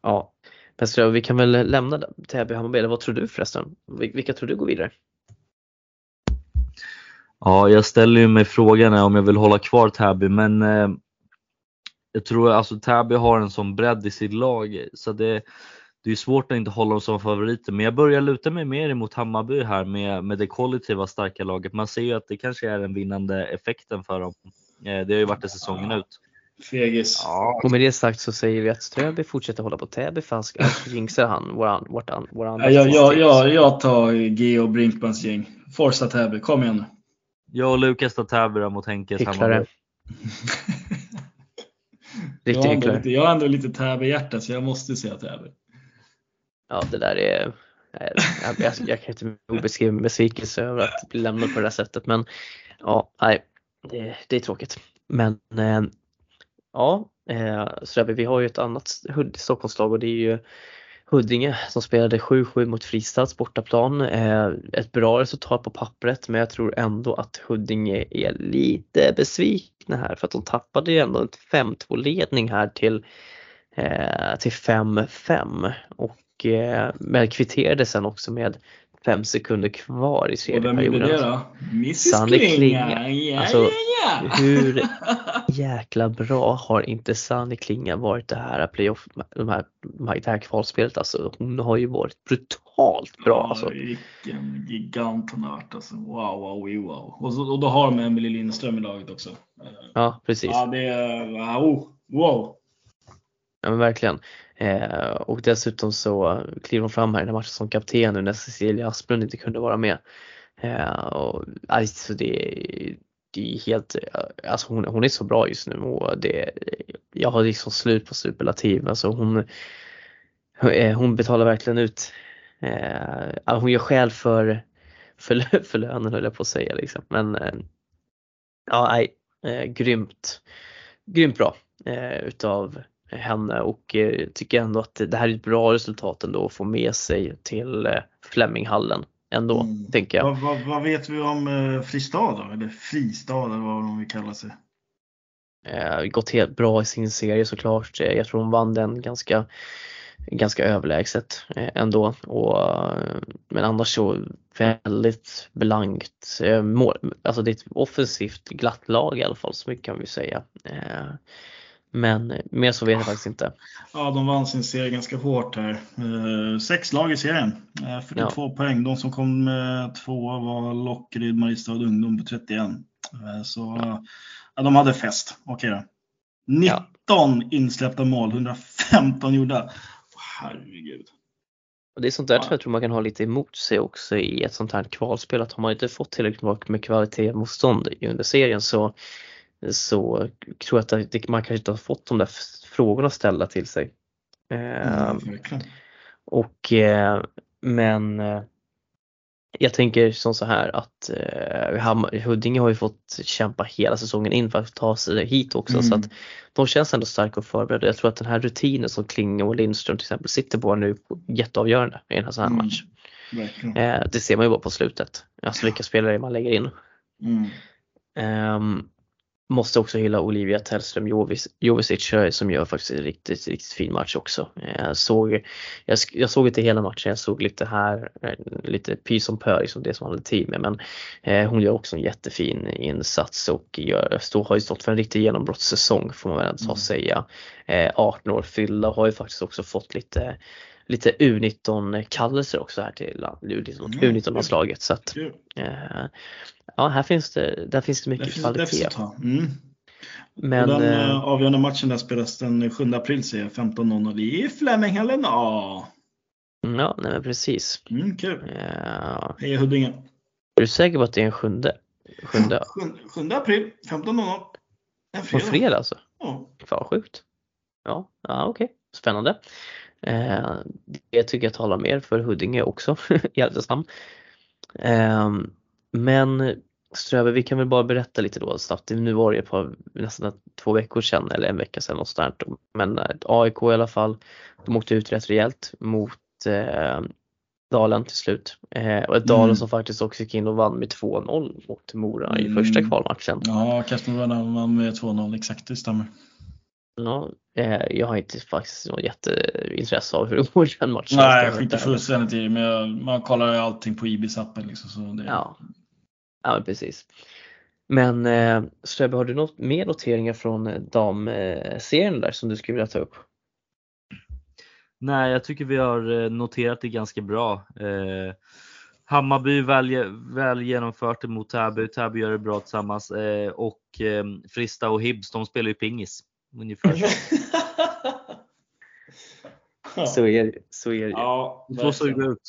Ja, men så vi kan väl lämna Täby Hammarby, eller vad tror du förresten? Vilka tror du går vidare? Ja, jag ställer ju mig frågan om jag vill hålla kvar Täby men eh, jag tror alltså Täby har en sån bredd i sitt lag så det, det är svårt att inte hålla dem som favoriter men jag börjar luta mig mer emot Hammarby här med, med det kollektiva starka laget. Man ser ju att det kanske är den vinnande effekten för dem. Eh, det har ju varit det säsongen ut. Fegis. Ja. Och med det sagt så säger vi att Ströby fortsätter hålla på Täby för annars jinxar han våran, våran, våran ja, ja, ja, jag tar Geo Brinkmans gäng. Forza Täby, kom igen nu. Jag och Lukas tar Täby mot Henkes Hammarby. Riktigt jag, lite, jag har ändå lite Täby-hjärta så jag måste säga Täby. Ja, det där är jag, jag, jag kan inte beskriva min besvikelse över att bli lämnad på det där sättet men ja, nej, det, det är tråkigt. Men eh, ja, eh, så vi har ju ett annat Stockholmslag och det är ju Huddinge som spelade 7-7 mot Fristads bortaplan. Eh, ett bra resultat på pappret men jag tror ändå att Huddinge är lite besvikna här för att de tappade ju ändå en 5-2 ledning här till, eh, till 5-5 och eh, men kvitterade sen också med fem sekunder kvar i tredje perioden. Och vem gjorde det då? Mrs Klinga! Ja, alltså, ja, ja. Hur jäkla bra har inte Sanny Klinga varit det här playoff, de här, det här kvalspelet alltså. Hon har ju varit brutalt bra ja, alltså. Vilken gigant hon har varit alltså. Wow, wow, wow. Och, så, och då har de Emelie Lindström i laget också. Ja, precis. Ja, det är wow. wow. Ja men verkligen. Eh, och dessutom så kliver hon fram här i den här matchen som kapten nu när Cecilia Asplund inte kunde vara med. Eh, och, alltså det, det är helt, eh, alltså hon, hon är så bra just nu och det, jag har liksom slut på superlativ. Alltså hon, eh, hon betalar verkligen ut, eh, hon gör skäl för, för, för lönen höll jag på att säga liksom. Men eh, ja, nej, eh, grymt, grymt bra eh, utav henne och eh, tycker ändå att det här är ett bra resultat ändå att få med sig till eh, Fleminghallen ändå, mm. tänker jag. Vad, vad, vad, vet vi om eh, Fristad då? Eller Fristad eller vad de vill kalla sig? Eh, gått helt bra i sin serie såklart. Jag tror hon vann den ganska, ganska överlägset eh, ändå. Och, men annars så väldigt blankt mål. Alltså det är ett offensivt glatt lag i alla fall, så mycket kan vi säga. Men mer så vet jag faktiskt inte. Ja, de vann sin serie ganska hårt här. Eh, sex lag i serien, 42 ja. poäng. De som kom tvåa var Lockryd, Mariestad Ungdom på 31. Eh, så ja. ja. de hade fest. Okej då. 19 ja. insläppta mål, 115 gjorda. Herregud. Och det är sånt där ja. jag tror man kan ha lite emot sig också i ett sånt här kvalspel. Att har man inte fått tillräckligt med kvalitet motstånd under serien så så tror jag att man kanske inte har fått de där frågorna ställda till sig. Mm, och eh, men eh, jag tänker som så här att eh, Huddinge har ju fått kämpa hela säsongen in för att ta sig hit också mm. så att de känns ändå starka och förberedda. Jag tror att den här rutinen som Klinge och Lindström till exempel sitter på nu är jätteavgörande i en sån här mm. match. Eh, det ser man ju bara på slutet, alltså vilka spelare man lägger in. Mm. Um, Måste också hylla Olivia Tellström Jovicic eh, som gör faktiskt en riktigt, riktigt fin match också. Jag eh, såg, jag, jag såg inte hela matchen, jag såg lite här, eh, lite py som pö, liksom det som hade tid med. Men eh, hon gör också en jättefin insats och gör, stå, har ju stått för en riktig genombrottssäsong får man väl ändå mm. säga. Eh, 18 år fyllda har ju faktiskt också fått lite lite U19 kallelser också här till U19-landslaget. Så att, eh, ja, här finns det, där finns det mycket det kvalitet. Mm. Men, och den äh, avgörande matchen där spelas den 7 april säger 15.00 i Fleminghallen. Ja, ja nej, men precis. Mm, kul. Ja. Hej Huddinge. Är du säker på att det är en sjunde? Sjunde, 7, april 15.00. En fredag. På fredag alltså? Ja. Fan sjukt. Ja, ja okej. Okay. Spännande. Eh, det tycker jag talar mer för Huddinge också i Alvestam. Eh, men Ströbe, vi kan väl bara berätta lite då snabbt. Nu var det på nästan två veckor sedan eller en vecka sedan något där. Men AIK i alla fall, de åkte ut rätt rejält mot eh, Dalen till slut. Eh, och ett Dalen mm. som faktiskt också gick in och vann med 2-0 mot Mora i första mm. kvalmatchen. Ja, Karlskrona vann med 2-0, exakt det stämmer. Ja, eh, jag har inte faktiskt något jätteintresse av hur det går i den matchen. Nej, jag skiter fullständigt i det, men jag, man kollar ju allting på Ibis-appen. Liksom, så det... Ja, ja precis. Men eh, Söbe, har du något mer noteringar från damserien där som du skulle vilja ta upp? Nej, jag tycker vi har noterat det ganska bra. Eh, Hammarby väl, väl genomfört mot Täby. Täby gör det bra tillsammans eh, och eh, Frista och Hibs de spelar ju pingis. Ungefär så. så är det Så är det ja, Så såg det ut.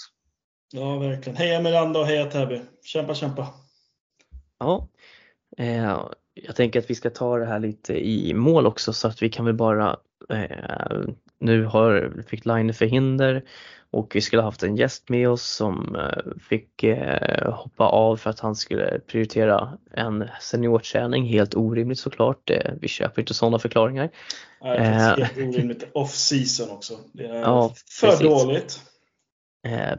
Ja, verkligen. Heja Miranda och heja Täby. Kämpa, kämpa. Ja, eh, jag tänker att vi ska ta det här lite i mål också så att vi kan väl bara eh, nu har, fick Line förhinder och vi skulle haft en gäst med oss som eh, fick eh, hoppa av för att han skulle prioritera en seniorträning. Helt orimligt såklart. Vi köper inte sådana förklaringar. Nej, det är helt orimligt. Off season också. Det är ja, för precis. dåligt.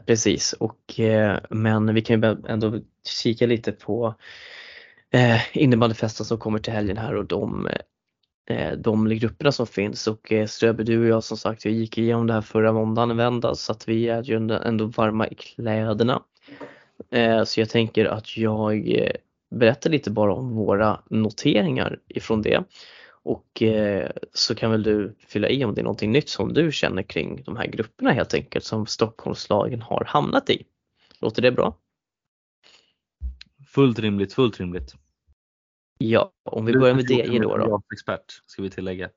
precis, och, men vi kan ju ändå kika lite på innebandyfesten som kommer till helgen här och de Eh, Eh, de grupperna som finns och eh, Ströby, du och jag som sagt, jag gick igenom det här förra måndagen en vända så att vi är ju ändå varma i kläderna. Eh, så jag tänker att jag berättar lite bara om våra noteringar ifrån det. Och så kan väl du fylla i om det är någonting nytt som du känner kring de här grupperna helt enkelt som Stockholmslagen har hamnat i. Låter det bra? Fullt rimligt, fullt rimligt. Ja, om vi börjar med DJ då. då. expert ska vi tillägga.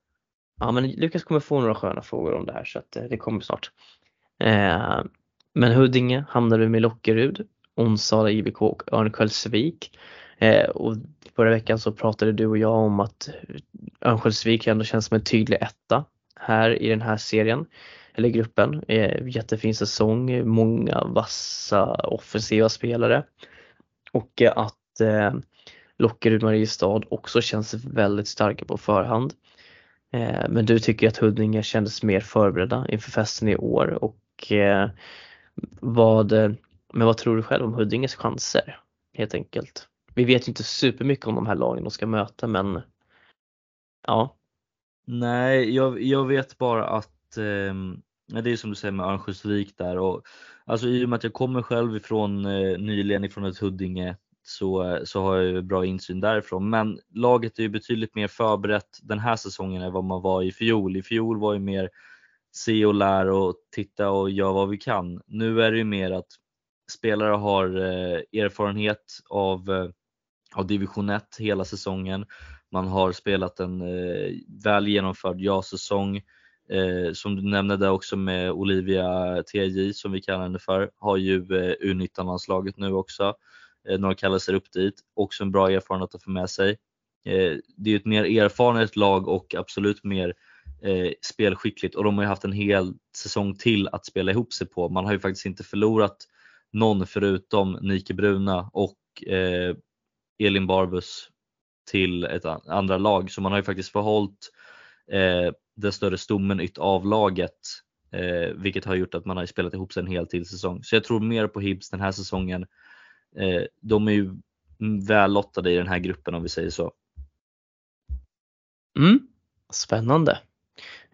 Ja, men Lukas kommer få några sköna frågor om det här så att eh, det kommer snart. Eh, men Huddinge hamnade med Lockerud, Onsala, IBK och Örnsköldsvik. Eh, och förra veckan så pratade du och jag om att Örnsköldsvik ändå känns som en tydlig etta här i den här serien, eller gruppen. Eh, jättefin säsong, många vassa offensiva spelare. Och att eh, Lockerud Mariestad också känns väldigt starka på förhand. Eh, men du tycker att Huddinge kändes mer förberedda inför festen i år och eh, vad, men vad tror du själv om Huddinges chanser helt enkelt? Vi vet ju inte supermycket om de här lagen de ska möta men ja. Nej, jag, jag vet bara att eh, det är som du säger med Örnsköldsvik där och alltså i och med att jag kommer själv ifrån eh, nyligen ifrån ett Huddinge så, så har jag ju bra insyn därifrån. Men laget är ju betydligt mer förberett den här säsongen än vad man var i fjol. I fjol var ju mer se och lär och titta och göra vad vi kan. Nu är det ju mer att spelare har eh, erfarenhet av, eh, av division 1 hela säsongen. Man har spelat en eh, väl genomförd ja-säsong. Eh, som du nämnde där också med Olivia TJ som vi kallar henne för, har ju eh, U19-landslaget nu också. Eh, några kallar upp dit. Också en bra erfarenhet att få med sig. Eh, det är ett mer erfarenhet lag och absolut mer eh, spelskickligt och de har ju haft en hel säsong till att spela ihop sig på. Man har ju faktiskt inte förlorat någon förutom Nike Bruna och eh, Elin Barbus till ett andra lag så man har ju faktiskt förhållit eh, den större stommen av laget eh, vilket har gjort att man har spelat ihop sig en hel till säsong. Så jag tror mer på Hibs den här säsongen Eh, Eh, de är ju mm, vällottade i den här gruppen om vi säger så. Mm, spännande.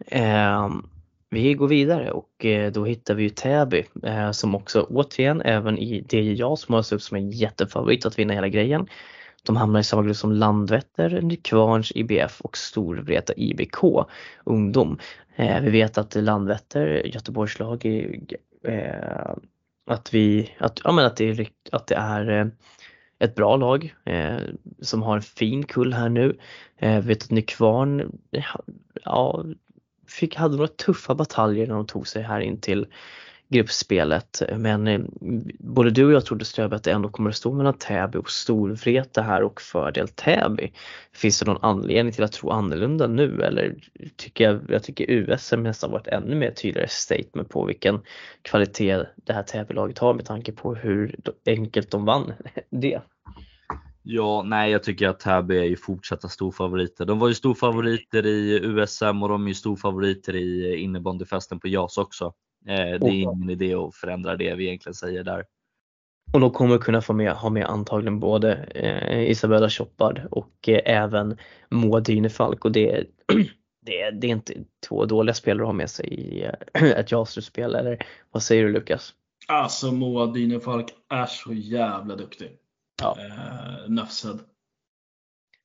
Eh, vi går vidare och eh, då hittar vi ju Täby eh, som också återigen även i DJA som har upp som en jättefavorit att vinna hela grejen. De hamnar i samma grupp som Landvetter, Nykvarns IBF och Storvreta IBK ungdom. Eh, vi vet att Landvetter, Göteborgs lag, eh, att, vi, att, ja, men att, det, är, att det är eh, ett bra lag eh, som har en fin kull här nu. Eh, vet att Nykvarn eh, ja, fick, hade några tuffa bataljer när de tog sig här in till gruppspelet. Men eh, både du och jag trodde Ströby att det ändå kommer att stå mellan Täby och Storvreta här och fördel Täby. Finns det någon anledning till att tro annorlunda nu eller tycker jag, jag tycker USM nästan varit ännu mer tydligare statement på vilken kvalitet det här Täby-laget har med tanke på hur enkelt de vann det. Ja, nej jag tycker att Täby är ju fortsatta storfavoriter. De var ju storfavoriter i USM och de är ju storfavoriter i innebandyfesten på JAS också. Eh, det är ingen idé att förändra det vi egentligen säger där. Och de kommer kunna få med, ha med antagligen både eh, Isabella Choppard och eh, även Moa Dynefalk och det, det, det är inte två dåliga spelare att ha med sig i eh, ett JAS-slutspel, eller vad säger du Lukas? Alltså Moa Dynefalk är så jävla duktig. Ja. Eh, Nafsed.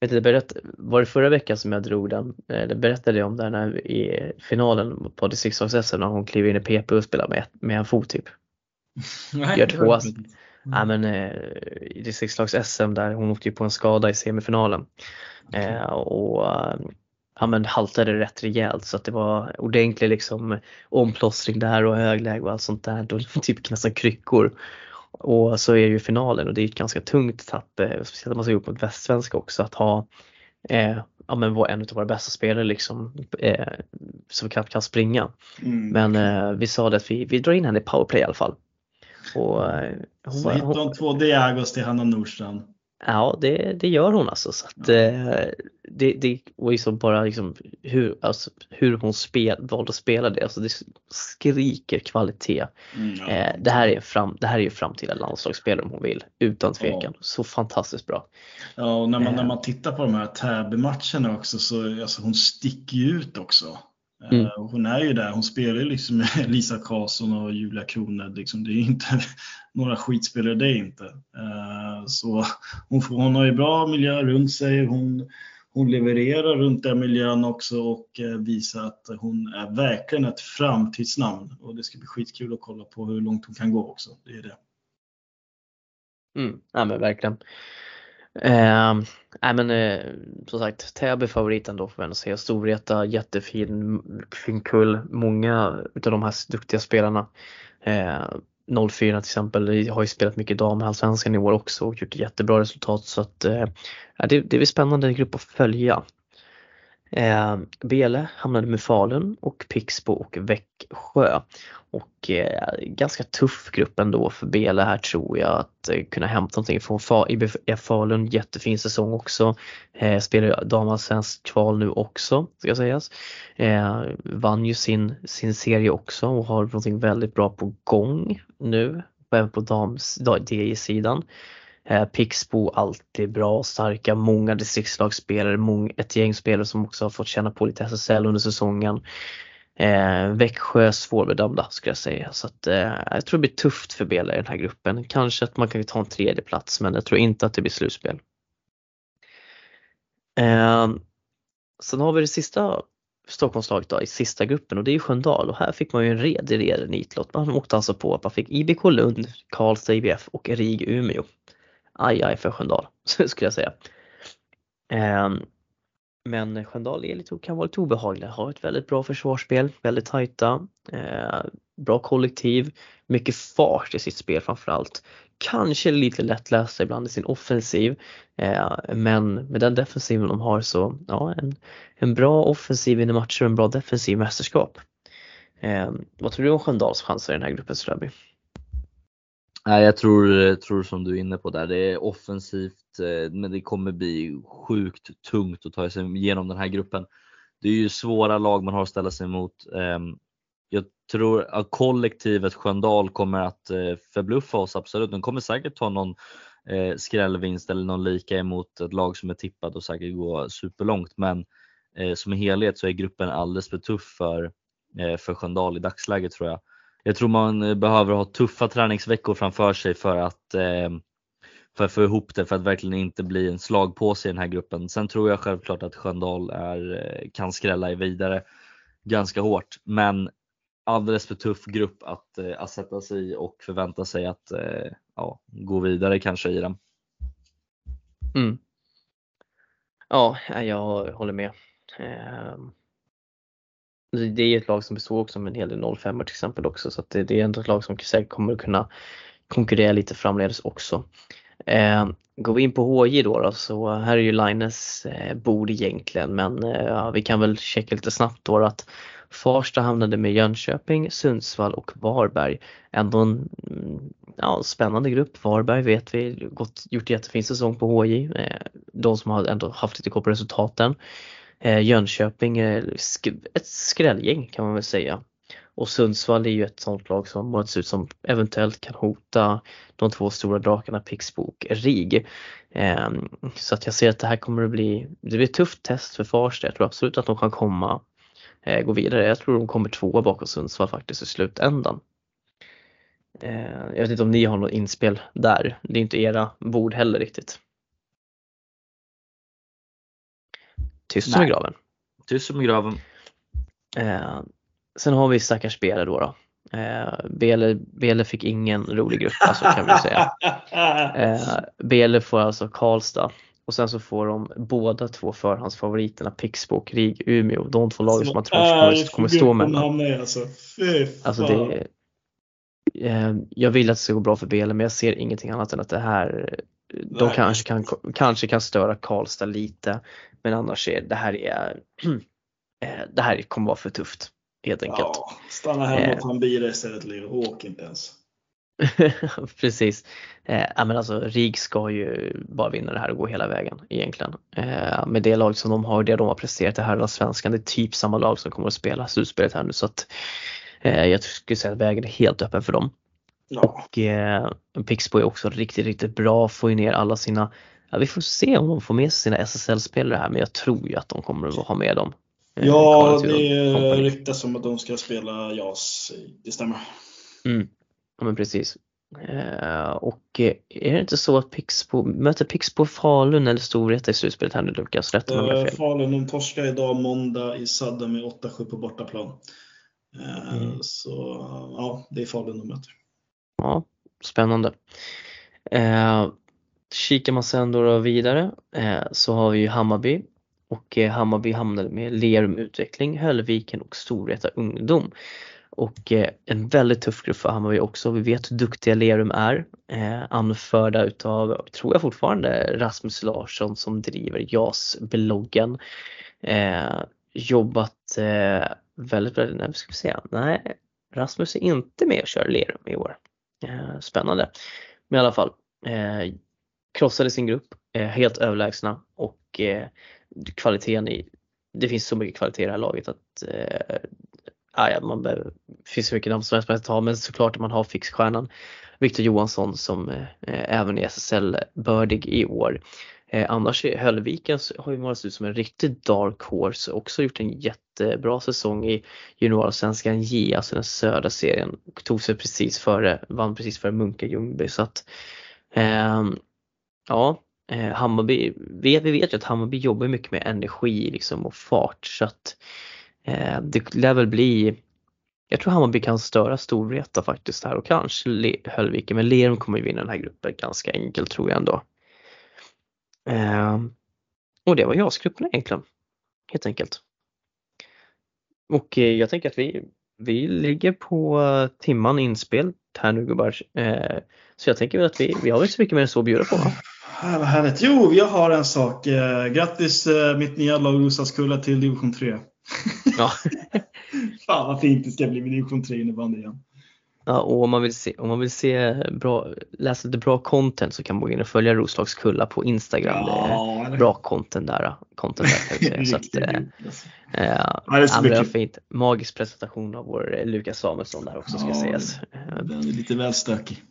Vet du, berätt, var det förra veckan som jag drog den, eller berättade jag om den här i finalen på distriktslags när hon kliver in i PP och spelar med, med en fot typ? Nej, Gör två, mm. ja, men, eh, i distriktslags-SM där hon åkte ju på en skada i semifinalen. Okay. Eh, och ja, men haltade rätt rejält så att det var ordentlig liksom omplåstring där och högläge och allt sånt där. Då typ nästan kryckor. Och så är ju finalen och det är ett ganska tungt tapp, eh, speciellt om man ska upp mot västsvenska också, att ha eh, ja, men vara en av våra bästa spelare liksom, eh, som knappt kan springa. Mm. Men eh, vi sa det att vi, vi drar in henne i powerplay i alla fall. Och, eh, hon, så hittar hon två Diagos till Hanna Nordstrand. Ja, det, det gör hon alltså. Så att, eh, det, det var liksom bara liksom hur, alltså, hur hon spel, valde att spela det. Alltså, det skriker kvalitet. Mm, eh, det, här är fram, det här är ju framtida landslagsspelare om hon vill, utan tvekan. Ja. Så fantastiskt bra. Ja, och när man, eh. när man tittar på de här Täby-matcherna också så alltså, hon sticker ju ut också. Mm. Eh, hon är ju där, hon spelar ju liksom med Lisa Karlsson och Julia Kroned. Liksom. Det är inte några skitspelare det är inte. Eh, så hon, hon har ju bra miljö runt sig. Hon, hon levererar runt den miljön också och eh, visar att hon är verkligen ett framtidsnamn. Och det ska bli skitkul att kolla på hur långt hon kan gå också. Det är det. Mm, ja men verkligen. Eh, nej men eh, som sagt Täby favoriten då får man säga. Storvreta jättefin fin kull. Många utav de här duktiga spelarna. Eh, 04 till exempel har ju spelat mycket damallsvenskan i år också och gjort jättebra resultat så att eh, det, det blir spännande grupp att följa. Eh, Bele hamnade med Falun och Pixbo och Växjö. Och eh, ganska tuff grupp ändå för Bele här tror jag att eh, kunna hämta någonting från Fa IBF eh, Falun. Jättefin säsong också. Eh, spelar damallsvenskt kval nu också ska sägas. Eh, vann ju sin, sin serie också och har någonting väldigt bra på gång nu. Även på dams, DJ-sidan. Eh, Pixbo alltid bra, starka, många distriktslagsspelare, många, ett gäng spelare som också har fått känna på lite SSL under säsongen. Eh, Växjö svårbedömda skulle jag säga så att eh, jag tror det blir tufft för Bela i den här gruppen. Kanske att man kan ta en tredje plats men jag tror inte att det blir slutspel. Eh, sen har vi det sista Stockholmslaget då, i sista gruppen och det är Sköndal och här fick man ju en redig redig nitlott. Man åkte alltså på att man fick IBK Lund, Karlstad IBF och RIG Umeå Ah, aj aj för Sköndal skulle jag säga. Ehm, men Sköndal är lite, kan vara lite obehagliga, har ett väldigt bra försvarsspel, väldigt tajta, eh, bra kollektiv, mycket fart i sitt spel framförallt. Kanske lite lättlästa ibland i sin offensiv, eh, men med den defensiven de har så, ja, en, en bra offensiv i matcher och en bra defensiv mästerskap. Eh, vad tror du om Sköndals chanser i den här gruppen Ströby? Nej, jag tror, tror som du är inne på där. Det är offensivt, eh, men det kommer bli sjukt tungt att ta sig igenom den här gruppen. Det är ju svåra lag man har att ställa sig emot. Ehm, jag tror att kollektivet Sköndal kommer att eh, förbluffa oss absolut. De kommer säkert ta någon eh, skrällvinst eller någon lika emot ett lag som är tippat och säkert gå superlångt. Men som helhet så är gruppen alldeles för tuff för, för Sköndal i dagsläget tror jag jag tror man eh, behöver ha tuffa träningsveckor framför sig för att eh, för att få ihop det för att verkligen inte bli en slagpåse i den här gruppen. Sen tror jag självklart att Sköndal är, eh, kan skrälla vidare ganska hårt men alldeles för tuff grupp att, eh, att sätta sig i och förvänta sig att ja, gå vidare kanske i den. Mm. Ja, jag håller med. Ehm, Alltså, det är ett lag som består också av en hel del 05 till exempel också så det, det, är ändå ett lag som säkert kommer att kunna konkurrera lite framledes också. Eh, går vi in på HJ då, då så här är ju Lines eh, bord egentligen men eh, vi kan väl checka lite snabbt då att Farsta hamnade med Jönköping, Sundsvall och Varberg. Ändå en mm, ja, spännande grupp. Varberg vet vi gått, gjort jättefin säsong på HJ. Eh, de som har ändå haft lite koll på resultaten. Eh, Jönköping är ett skrällgäng kan man väl säga. Och Sundsvall är ju ett sånt lag som målats ut som eventuellt kan hota de två stora drakarna Pixbo och RIG. Ehm, så att jag ser att det här kommer att bli, det blir ett tufft test för Farsta. Jag tror absolut att de kan komma, eh, gå vidare. Jag tror de kommer tvåa bakom Sundsvall faktiskt i slutändan. Ehm, jag vet inte om ni har något inspel där. Det är inte era bord heller riktigt. Tyst som i graven. Tyst som i graven. Eh, sen har vi stackars Bele då. då. Eh, Bele, Bele fick ingen rolig grupp alltså kan vi säga. Eh, Bele får alltså Karlstad och sen så får de båda två förhandsfavoriterna Pixbo och Rig Umeå. De två lagen som man tror kommer, kommer stå mellan. Alltså, Fy alltså det, eh, jag vill att det ska gå bra för Bele men jag ser ingenting annat än att det här de kanske kan, kanske kan störa Karlstad lite men annars är det här är eh, det här kommer vara för tufft helt enkelt. Ja, stanna hemma och ta en bira istället Leo, åk inte ens. Precis. Eh, men alltså RIG ska ju bara vinna det här och gå hela vägen egentligen. Eh, med det lag som de har, det de har presterat i herrallsvenskan, det är typ samma lag som kommer att spela slutspelet här nu så att eh, jag skulle säga att vägen är helt öppen för dem. Ja. Och eh, Pixbo är också riktigt, riktigt bra, får ju ner alla sina, ja, vi får se om de får med sig sina SSL-spelare här men jag tror ju att de kommer att ha med dem. Eh, ja, det ryktas om att de ska spela JAS, det stämmer. Mm. Ja men precis. Eh, och eh, är det inte så att Pixbo, möter Pixbo Falun eller Storvreta i slutspelet här nu Lukas? Rätt om jag fel. Falun, de torskar idag måndag i Sadda med 8-7 på bortaplan. Mm. Så ja, det är Falun de möter. Ja, spännande. Eh, kikar man sen då vidare eh, så har vi ju Hammarby och eh, Hammarby hamnade med Lerum Utveckling, Höllviken och Storvreta Ungdom. Och eh, en väldigt tuff grupp för Hammarby också. Vi vet hur duktiga Lerum är. Eh, anförda utav, tror jag fortfarande, Rasmus Larsson som driver JAS-bloggen. Eh, jobbat eh, väldigt, väldigt, nej, ska vi se, nej, Rasmus är inte med och kör Lerum i år. Eh, spännande. Men i alla fall, eh, krossade sin grupp, eh, helt överlägsna och eh, kvaliteten i, det finns så mycket kvalitet i det här laget att eh, ah, ja, man behöver, det finns så mycket namn som helst man ta men såklart att man har fixstjärnan Viktor Johansson som eh, eh, även är SSL-bördig i år. Eh, annars är Höllviken har ju målats ut som en riktig dark horse också gjort en jättebra säsong i juniorsvenskan J, alltså den södra serien. Tog sig precis före, vann precis före Munka Ljungby så att eh, ja, eh, Hammarby, vi, vi vet ju att Hammarby jobbar mycket med energi liksom och fart så att eh, det lär väl bli jag tror Hammarby kan störa Storvreta faktiskt här och kanske Höllviken men Lerum kommer ju vinna den här gruppen ganska enkelt tror jag ändå. Eh, och det var JAS-grupperna egentligen, helt enkelt. Och eh, jag tänker att vi, vi ligger på timman inspel här nu gubbar. Eh, så jag tänker att vi, vi har inte så mycket mer än så att bjuda på. Va? Vad härligt. Jo, jag har en sak. Eh, grattis eh, mitt nya lag Roslagskulla till division 3. Ja. Fan vad fint det ska bli med division 3 innebandy igen. Ja, och om man vill se, om man vill se bra, läsa lite bra content så kan man gå in och följa Roslagskulla på Instagram. Ja, det är bra content där. Content där så att, äh, ja, det är så mycket. fint. Magisk presentation av vår Lukas Samuelsson där också ska ja, sägas. Den är lite väl stökig.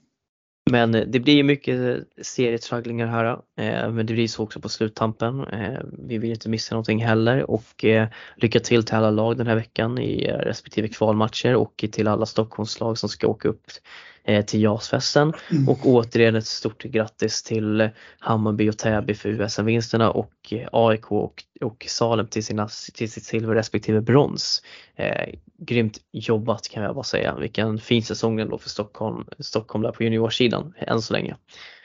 Men eh, det blir mycket eh, serietragglingar här. Eh, men det blir så också på sluttampen. Vi vill inte missa någonting heller och lycka till till alla lag den här veckan i respektive kvalmatcher och till alla Stockholmslag som ska åka upp till JAS-festen. Mm. Och återigen ett stort grattis till Hammarby och Täby för USM-vinsterna och eh, AIK och, och Salem till, sina, till sitt silver respektive brons. Eh, grymt jobbat kan jag bara säga. Vilken fin säsong ändå för Stockholm, Stockholm där på juniorsidan än så länge.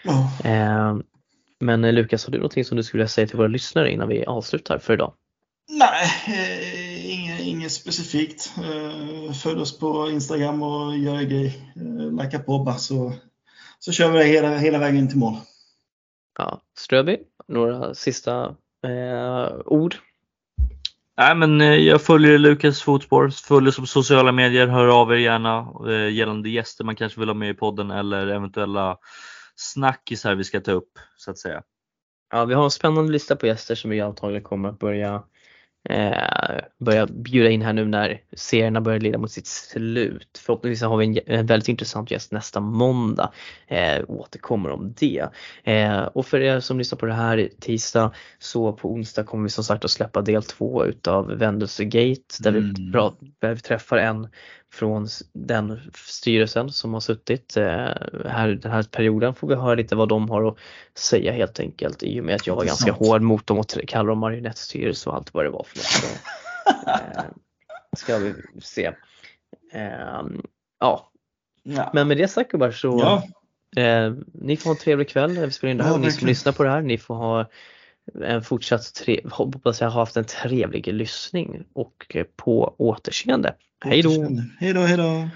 Oh. Eh, men eh, Lukas, har du någonting som du skulle vilja säga till våra lyssnare innan vi avslutar för idag? Nej, eh, inget, inget specifikt. Eh, följ oss på Instagram och gör en grej. Eh, Lajka på bara så, så kör vi hela, hela vägen till mål. Ja, Ströby, några sista eh, ord? Nej men jag följer Lukas fotspår, följer som sociala medier, hör av er gärna eh, gällande gäster man kanske vill ha med i podden eller eventuella snackisar vi ska ta upp så att säga. Ja, vi har en spännande lista på gäster som vi antagligen kommer att börja eh, börja bjuda in här nu när serierna börjar leda mot sitt slut. Förhoppningsvis har vi en, en väldigt intressant gäst nästa måndag. Eh, återkommer om det. Eh, och för er som lyssnar på det här tisdag så på onsdag kommer vi som sagt att släppa del två utav Vändelsegate där, mm. vi, där vi träffar en från den styrelsen som har suttit eh, här den här perioden får vi höra lite vad de har att säga helt enkelt i och med att jag var ganska hård mot dem och kallade dem marionettstyrelse och allt vad det var för något. Så, eh, ska vi se. Eh, ja. ja. men med det sagt gubbar så ja. eh, ni får ha en trevlig kväll när vi spelar in det här ja, och ni som lyssnar på det här ni får ha fortsatt tre, hoppas jag har haft en trevlig lyssning och eh, på återseende. Hej då! Hej då, hej då!